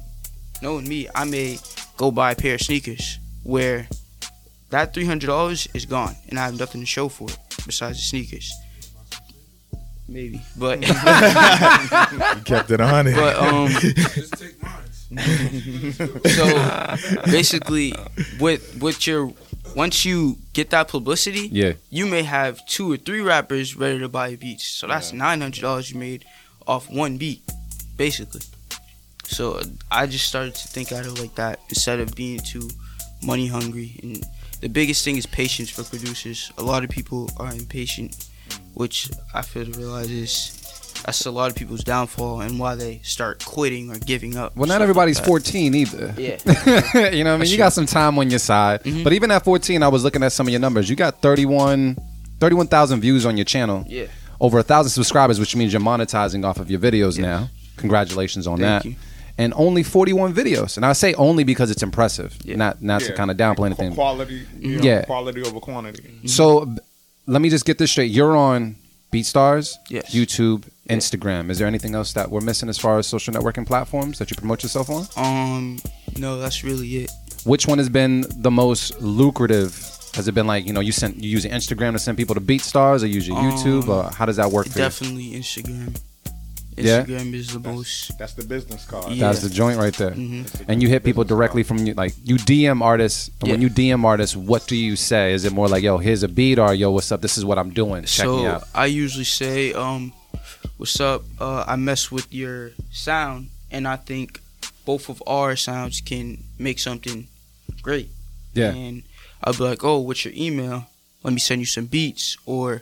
knowing me, I may go buy a pair of sneakers where that three hundred dollars is gone and I have nothing to show for it besides the sneakers. Maybe, but You kept it on it. but um, Just take mine. so basically, with with your once you get that publicity, Yeah. you may have two or three rappers ready to buy your beats. So that's nine hundred dollars you made off one beat, basically. So I just started to think out of like that instead of being too money hungry. And the biggest thing is patience for producers. A lot of people are impatient, which I feel to realize is that's a lot of people's downfall and why they start quitting or giving up. Well, not stuff like everybody's 14 either. Yeah. you know what I mean? That's You true. got some time on your side. Mhm. But even at 14, I was looking at some of your numbers. You got 31 31,000 views on your channel. Yeah. Over a thousand subscribers, which means you're monetizing off of your videos Yes. now. Congratulations on Thank that. you. And only 41 videos. And I say only because it's impressive. Yeah. Not not to kind of downplay Qu- anything. Quality, you know, Yeah. quality over quantity. So b- let me just get this straight. You're on BeatStars, Yes. YouTube, Instagram. Is there anything else that we're missing as far as social networking platforms that you promote yourself on? Um, no, that's really it. Which one has been the most lucrative? Has it been like you know you sent you using Instagram to send people to BeatStars, or use your YouTube, Um, or how does that work for you? Definitely Instagram. Yeah? Instagram is the most. That's the business card. Yeah. That's the joint right there. Mhm. And you hit people directly from you, like you DM artists. And when you DM artists, what do you say? Is it more like, "Yo, here's a beat," or "Yo, what's up? This is what I'm doing. Check me so out." I usually say, um, "What's up? Uh, I mess with your sound, and I think both of our sounds can make something great." Yeah. And I'll be like, "Oh, what's your email? Let me send you some beats." Or,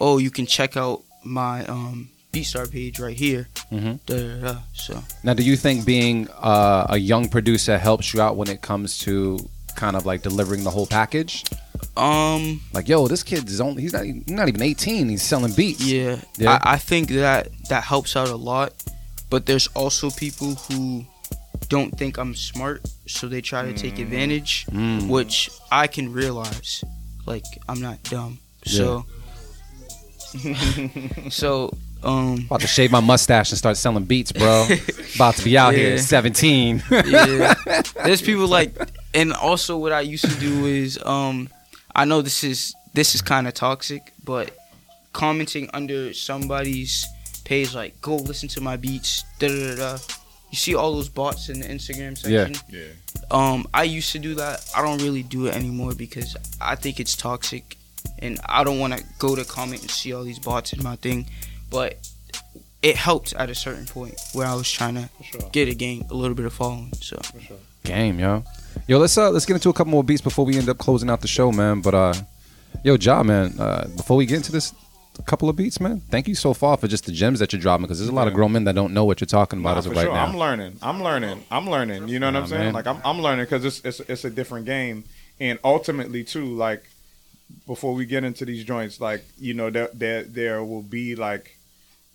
"Oh, you can check out my um, BeatStar page right here." Mhm. Da, da, da. So Now, do you think being uh, a young producer helps you out when it comes to kind of like delivering the whole package? Um, like, yo, this kid is only—he's not, he's not even 18. He's selling beats. Yeah, Yeah. I, I think that that helps out a lot. But there's also people who don't think I'm smart, so they try to take advantage, Mm. which I can realize. Like I'm not dumb, so so um. About to shave my mustache and start selling beats, bro. About to be out here at 17. yeah. There's people like, and also what I used to do is, um, I know this is this is kind of toxic, but commenting under somebody's page like, "Go listen to my beats," da da da. da. You see all those bots in the Instagram Yeah. section. Yeah. Um, I used to do that. I don't really do it anymore because I think it's toxic, and I don't want to go to comment and see all these bots in my thing. But it helped at a certain point where I was trying to sure. get a game a little bit of following. So Game, yo. Yo, let's uh let's get into a couple more beats before we end up closing out the show, man. But uh yo, Jah, man, uh before we get into this couple of beats, man, thank you so far for just the gems that you're dropping because there's a lot of grown men that don't know what you're talking about Nah, as of for right sure. now. I'm learning. I'm learning. I'm learning. You know what Nah, I'm saying? man. Like I'm, I'm learning because it's, it's it's a different game, and ultimately too, like before we get into these joints, like you know, there there there will be like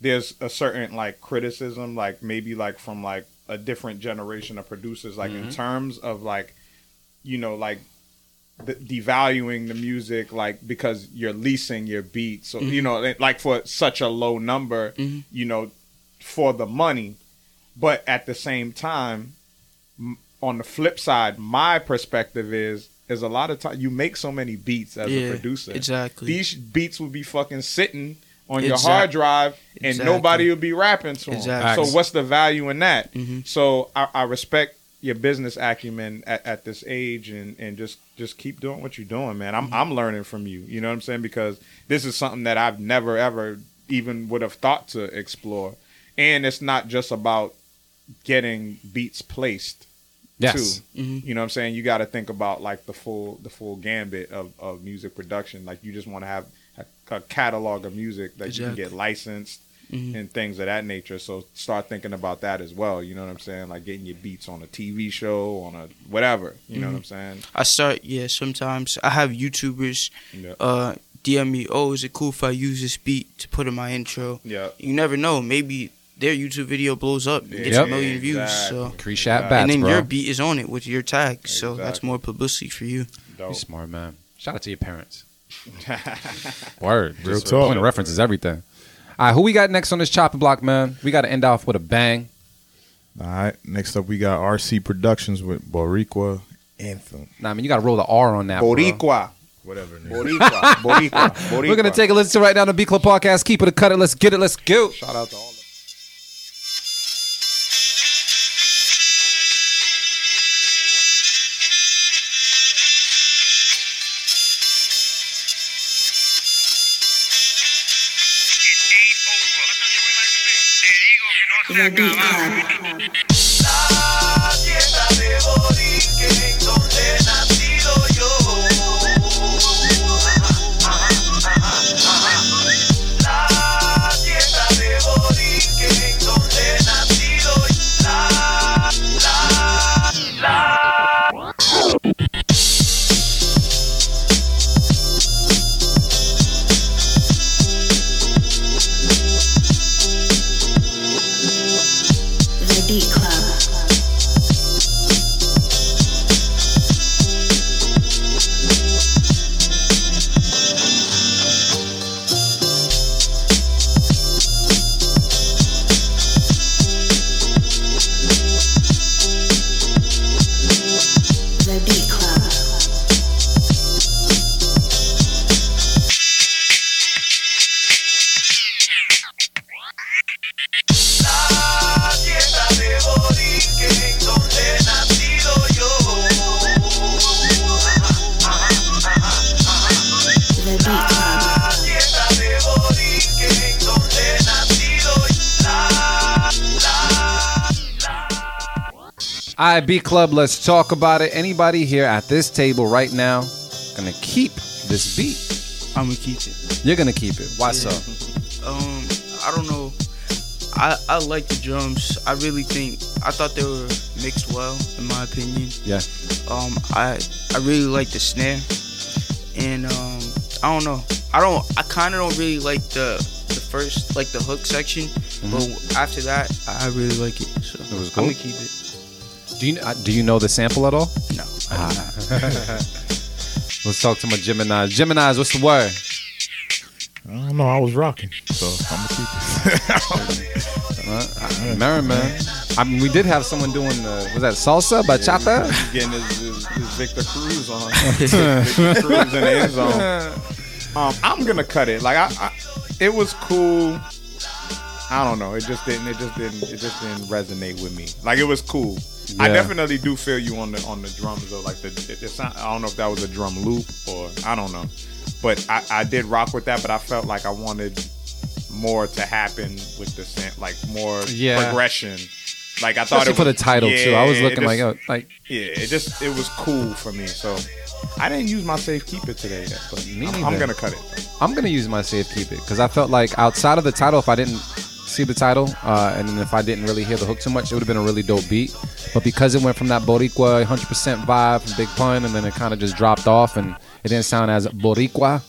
there's a certain like criticism, like maybe like from like a different generation of producers, like in Mhm. terms of like you know like the, devaluing the music like because you're leasing your beats so you Mhm. know like for such a low number Mhm. you know for the money but at the same time on the flip side my perspective is is a lot of time you make so many beats as Yeah, a producer exactly. these beats will be fucking sitting on your hard drive and Exactly. nobody will be rapping to them Exactly. so what's the value in that Mhm. so I, I respect your business acumen at, at this age and, and just just keep doing what you're doing, man. I'm I'm learning from you. You know what I'm saying? Because this is something that I've never ever even would have thought to explore. And it's not just about getting beats placed. Yes. Too. You know what I'm saying? You got to think about like the full the full gambit of, of music production. Like you just want to have a, a catalog of music that you can get licensed Mhm. and things of that nature. So start thinking about that as well. You know what I'm saying? Like getting your beats on a TV show, on a whatever. You know what I'm saying? I start yeah. Sometimes I have YouTubers Yeah. uh, DM me, "Oh, is it cool if I use this beat to put in my intro?" Yeah. You never know. Maybe their YouTube video blows up, and gets Yep. a million views. So Appreciate and bats, then bro. your beat is on it with your tag. So that's more publicity for you. You smart man. Shout out to your parents. Word. Real Just talk. Point of reference is everything. All right, who we got next on this chopping block, man? We got to end off with a bang. All right. Next up, we got RC Productions with Boricua Anthem. Nah, I mean, you got to roll the R on that. bro. Whatever. nigga. Boricua. Boricua. Boricua. We're going to take a listen to right now the B Club podcast. Keep it a cut it. Let's get it. Let's go. Shout out to all of The Beat Club. B Club, let's talk about it. Anybody here at this table right now gonna keep this beat? I'm gonna keep it. You're gonna keep it. Why Yeah. so? Um, I don't know. I I like the drums. I really think I thought they were mixed well, in my opinion. Yeah. Um, I I really like the snare, and um, I don't know. I don't. I kind of don't really like the the first like the hook section, but after that, I really like it. So Mm-hmm. It was I'm gonna keep it. Do you uh, do you know the sample at all? No. Ah. let's talk to my Gemini. Gemini's, what's the word? I don't know. I was rocking, so I'm gonna keep it. Uh, Merrin, man. I mean, we did have someone doing the was that salsa bachata? He's getting his, his, his Victor Cruz on. Victor Cruz in the end zone. Um, I'm gonna cut it. Like I, I, it was cool. I don't know. It just didn't. It just didn't. It just didn't resonate with me. Like it was cool. I definitely do feel you on the on the drums though. Like the, it, it sound, I don't know if that was a drum loop or I don't know, but I, I did rock with that. But I felt like I wanted more to happen with the like more Yeah. progression. Like I thought Especially it for the title too. I was yeah, looking like, oh, like yeah, it just it was cool for me. So I didn't use my safe keep it today, yet, but Me I'm, I'm gonna cut it. I'm gonna use my safe keep it because I felt like outside of the title, if I didn't see the title uh, and then if I didn't really hear the hook too much, it would have been a really dope beat. But because it went from that Boricua 100% vibe from Big Pun and then it kind of just dropped off and it didn't sound as Boricua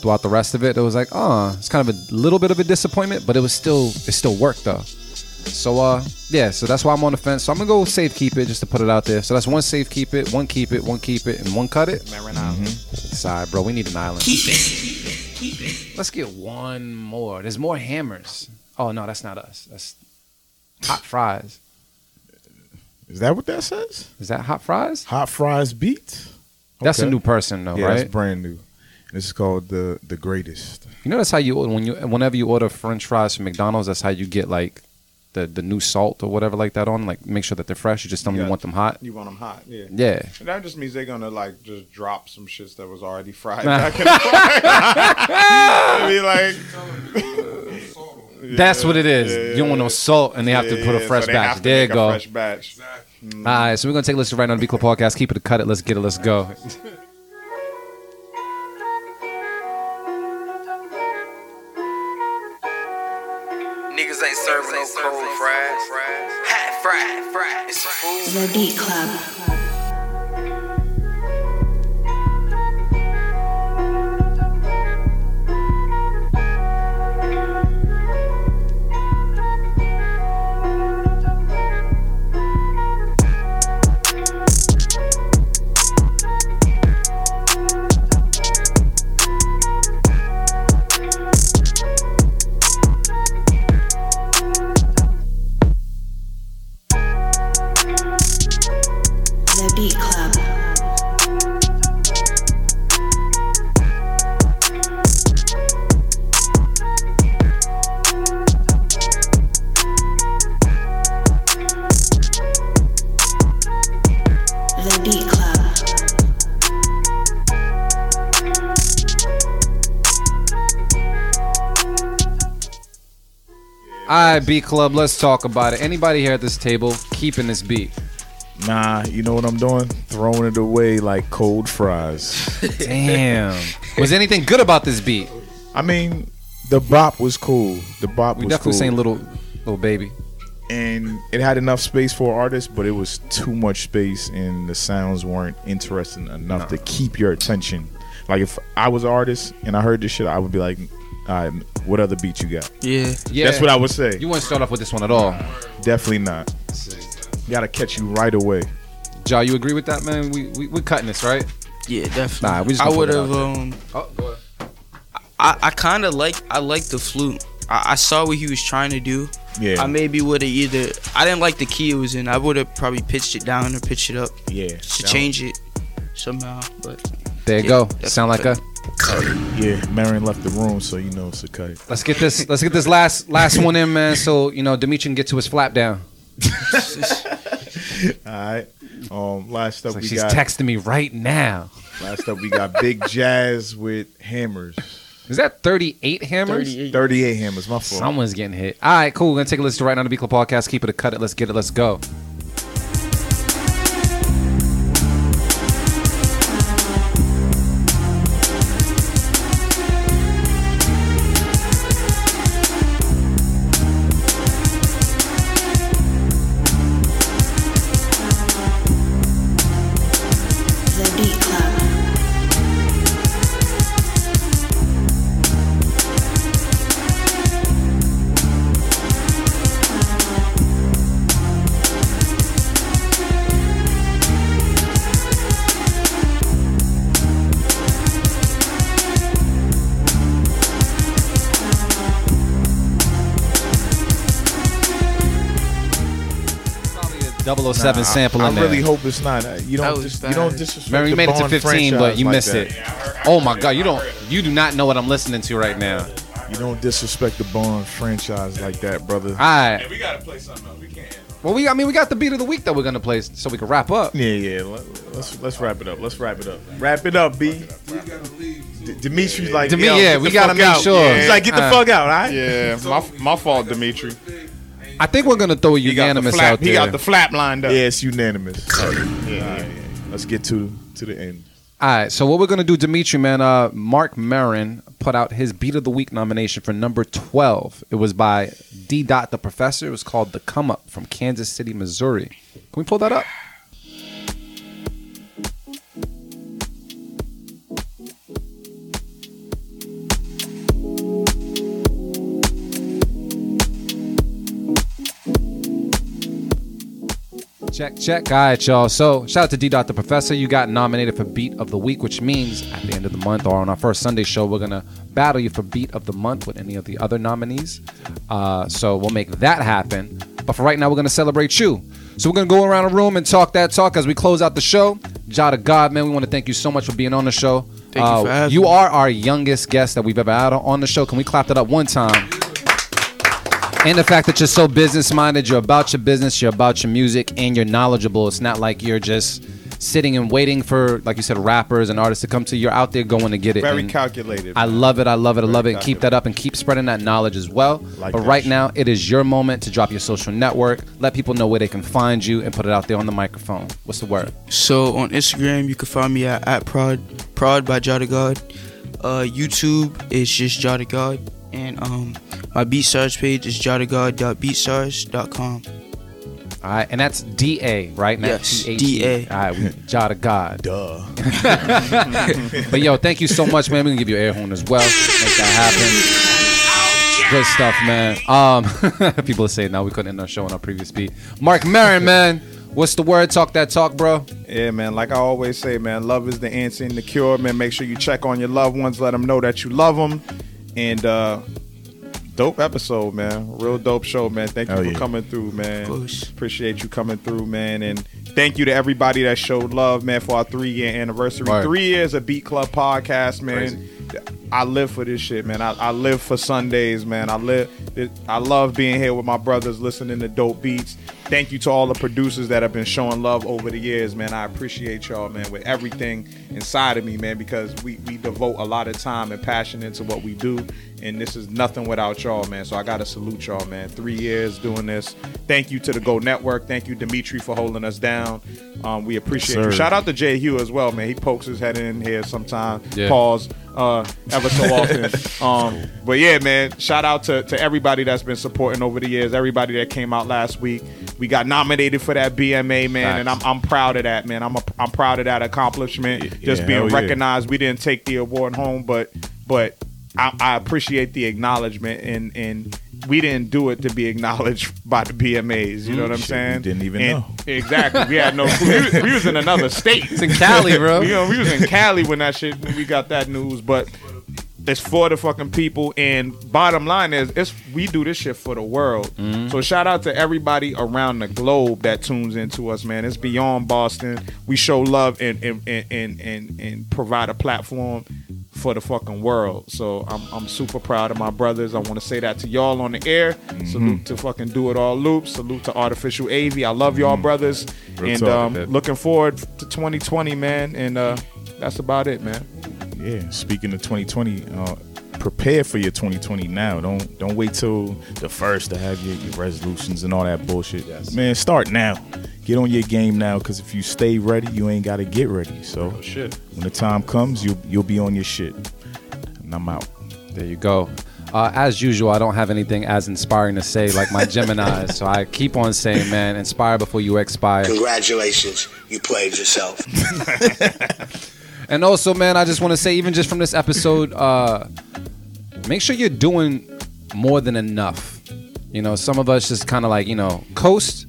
throughout the rest of it, it was like, oh, it's kind of a little bit of a disappointment, but it was still it still worked though. So uh yeah, so that's why I'm on the fence. So I'm gonna go safe keep it just to put it out there. So that's one safe keep it, one keep it, one keep it, and one cut it. Marin Island. Sorry, bro, we need an island. Keep it. Keep it. Let's get one more. There's more hammers. Oh no, that's not us. That's hot fries. Is that what that says? Is that hot fries? Hot fries beat. That's a new person though, yeah, right? that's brand new. This is called the the greatest. You know that's how you when you whenever you order French fries from McDonald's, that's how you get like the the new salt or whatever like that on. Like make sure that they're fresh. You just tell them you Yeah. want them hot. You want them hot, yeah. Yeah. And that just means they're gonna like just drop some shits that was already fried back in the fry. be like, That's what it is. Yeah, you don't want no salt, and they have to put a fresh so they batch. have to there you make a go. Fresh batch. All right, so we're gonna take a listen right now on the B Club podcast. Keep it a cut it. Let's get it. Let's go. Niggas ain't serving no cold fries. Hot fried, fried. It's food. The Beat Club. All right, B Club. Let's talk about it. Anybody here at this table keeping this beat? Nah, you know what I'm doing? Throwing it away like cold fries. Damn. Was anything good about this beat? I mean, the bop was cool. The bop We was definitely cool. saying little little baby. and it had enough space for artists, but it was too much space, and the sounds weren't interesting enough to keep your attention. Like if I was an artist and I heard this shit, I would be like, "All right, what other beat you got?" Yeah. Yeah. That's what I would say. You wouldn't start off with this one at all. Definitely not. Got to catch you right away. Jah, you agree with that, man? We we we cutting this, right? Yeah, definitely. Nah, we just I would have. Um, Oh, go ahead. I, I kind of like. I like the flute. I, I saw what he was trying to do. Yeah. I maybe would have either. I didn't like the key it was in. I would have probably pitched it down or pitched it up. Yeah. To that change it somehow, but There you Yeah, go. Sound like a. Yeah, Marion left the room, so you know it's a cut. Let's get this. Let's get this last last one in, man. So you know Dimitri can get to his flap down. All right. Um, last up It's like we she's got. texting me right now. Last up we got Big Jazz with hammers. Is that 38 hammers? 38. 38 hammers. My fault. Someone's getting hit. All right, cool. We're gonna take a listen to right now the B Club podcast. Keep it a cut it. Let's get it. Let's go. 007 sample I, in I there. really hope it's not. You don't. was Dis- you don't disrespect. Remember, you the made it to 15, but you like missed that. it. Oh my god, you don't you do not know what I'm listening to right now. You don't disrespect the Bond franchise like that, brother. All right. we gotta play something else. We can't. Well, we I mean we got the beat of the week that we're gonna play so we can wrap up. Yeah, yeah. Let, let's let's wrap it up. Let's wrap it up. Wrap it up, B. D- Dimitri's like, Demi- yeah, we gotta fuck make out. sure. He's like, get the Uh, fuck out, all right? Yeah, my my fault, Dimitri. I think we're gonna throw a He got the unanimous flap. out He got the flap lined up. Yeah, it's unanimous. yeah, yeah, yeah. Let's get to to the end. All right, so what we're gonna do, Dimitri, man, uh, Mark Marin put out his Beat of the Week nomination for number twelve. It was by D. Dot the Professor. It was called "The Come Up" from Kansas City, Missouri. Can we pull that up? Check, check. All right, y'all. So, shout out to D. Dot the Professor. You got nominated for Beat of the Week, which means at the end of the month or on our first Sunday show, we're going to battle you for Beat of the Month with any of the other nominees. Uh, so, we'll make that happen. But for right now, we're going to celebrate you. So, we're going to go around the room and talk that talk as we close out the show. Jah Da God, man, we want to thank you so much for being on the show. Thank you Uh, for having You me. are our youngest guest that we've ever had on the show. Can we clap that up one time? And the fact that you're so business minded, you're about your business, you're about your music, and you're knowledgeable. It's not like you're just sitting and waiting for, like you said, rappers and artists to come to you. You're out there going to get it. Very And calculated. I love it. I love it. I love it. Keep that up and keep spreading that knowledge as well. Like but right shit. now, it is your moment to drop your social network. Let people know where they can find you and put it out there on the microphone. What's the word? So on Instagram, you can find me at, at prod prod by Jah Da God. Uh, YouTube is just Jah Da God, and um, my BeatStars page is jadagod.beatstars.com. All right, and that's D A, right? Not Yes, T-H-E. D-A. All right, we Jah Da God. Duh. but yo, thank you so much, man. We're gonna give you an air horn as well. Make that happen. Good stuff, man. Um, people are saying now we couldn't end our show on our previous beat. Mark Marin, man. What's the word? Talk that talk, bro. Yeah, man. Like I always say, man, love is the answer and the cure. Man, make sure you check on your loved ones. Let them know that you love them. And uh dope episode, man. Real dope show, man. Thank you Hell for yeah. coming through, man. course. Appreciate you coming through, man. And thank you to everybody that showed love, man, for our three year anniversary. Word. Three years of Beat Club podcast, man. Crazy. I live for this shit, man. I, I live for Sundays, man. I live. I love being here with my brothers, listening to dope beats. Thank you to all the producers that have been showing love over the years, man. I appreciate y'all, man, with everything inside of me, man, because we we devote a lot of time and passion into what we do, and this is nothing without y'all, man. So I gotta salute y'all, man. Three years doing this. Thank you to the Go Network. Thank you, Dimitri, for holding us down. Um, we appreciate Yes, you. Shout out to Jay Hugh as well, man. He pokes his head in here sometimes, Yeah. Pause uh, ever so often. um, but yeah, man, shout out to, to everybody that's been supporting over the years, everybody that came out last week. We got nominated for that BMA, man, and I'm, I'm proud of that, man. I'm a, I'm proud of that accomplishment, just yeah, being yeah. recognized. We didn't take the award home, but but I, I appreciate the acknowledgement, and and we didn't do it to be acknowledged by the BMAs. You know what I'm Shit, saying? didn't even And- know. Exactly. We had no. We, we was in another state. It's in Cali, bro. you know, we was in Cali when that shit when we got that news, but it's for the fucking people. And bottom line is, it's we do this shit for the world. Mm-hmm. So shout out to everybody around the globe that tunes into us, man. It's beyond Boston. We show love and and and and, and, and provide a platform for the fucking world. So I'm I'm super proud of my brothers. I want to say that to y'all on the air. Salute to fucking do it all loops. Salute to artificial AV. I love y'all brothers. Real and um, looking forward to 2020, man. And uh, that's about it, man. Yeah. Speaking of 2020, uh, prepare for your 2020 now. Don't don't wait till the first to have your, your resolutions and all that bullshit. Man, start now. Get on your game now, because if you stay ready, you ain't got to get ready. So shit. when the time comes, you'll you'll be on your shit. And I'm out. There you go. Uh, as usual, I don't have anything as inspiring to say like my Gemini. so I keep on saying, man, inspire before you expire. Congratulations, you played yourself. And also, man, I just want to say, even just from this episode, uh, make sure you're doing more than enough. You know, some of us just kind of like, you know, coast.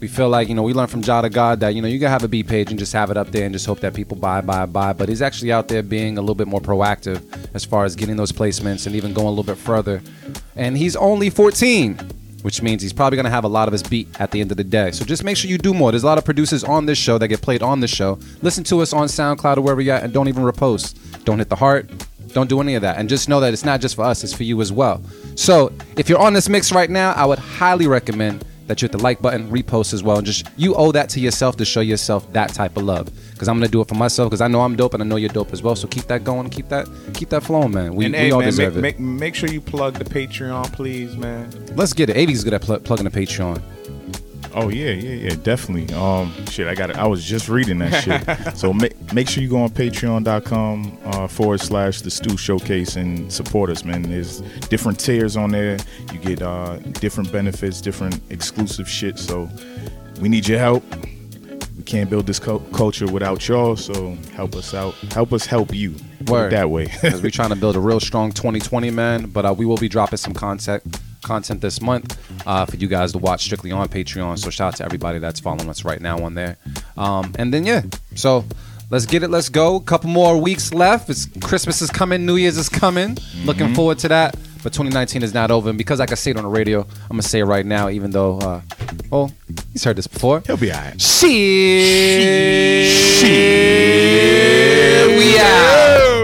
We feel like, you know, we learned from Jah Da God that, you know, you can have a B page and just have it up there and just hope that people buy, buy, buy. But he's actually out there being a little bit more proactive as far as getting those placements and even going a little bit further. And he's only 14. Which means he's probably gonna have a lot of his beat at the end of the day. So just make sure you do more. There's a lot of producers on this show that get played on this show. Listen to us on SoundCloud or wherever you're at, and don't even repost. Don't hit the heart. Don't do any of that. And just know that it's not just for us, it's for you as well. So if you're on this mix right now, I would highly recommend that you hit the like button, repost as well, and just you owe that to yourself to show yourself that type of love. Because I'm gonna do it for myself, because I know I'm dope and I know you're dope as well. So keep that going, keep that, keep that flowing, man. We, and we hey, all man, deserve make, it. make make sure you plug the Patreon, please, man. Let's get it. Avy's good at pl- plugging the Patreon. Oh yeah, yeah, yeah, definitely. Um, shit, I got it. I was just reading that shit. so make make sure you go on Patreon.com uh, forward slash the Stew Showcase and support us, man. There's different tiers on there. You get uh, different benefits, different exclusive shit. So we need your help. Can't build this cul- culture without y'all. So help us out. Help us help you. Word. that way. We're trying to build a real strong 2020, man. But uh, we will be dropping some content content this month uh, for you guys to watch strictly on Patreon. So shout out to everybody that's following us right now on there. Um, and then yeah, so let's get it. Let's go. Couple more weeks left. It's Christmas is coming. New Year's is coming. Looking Mhm. forward to that. But 2019 is not over, and because I can say it on the radio, I'm gonna say it right now, even though, uh, well, he's heard this before. He'll be alright. Shit. We out.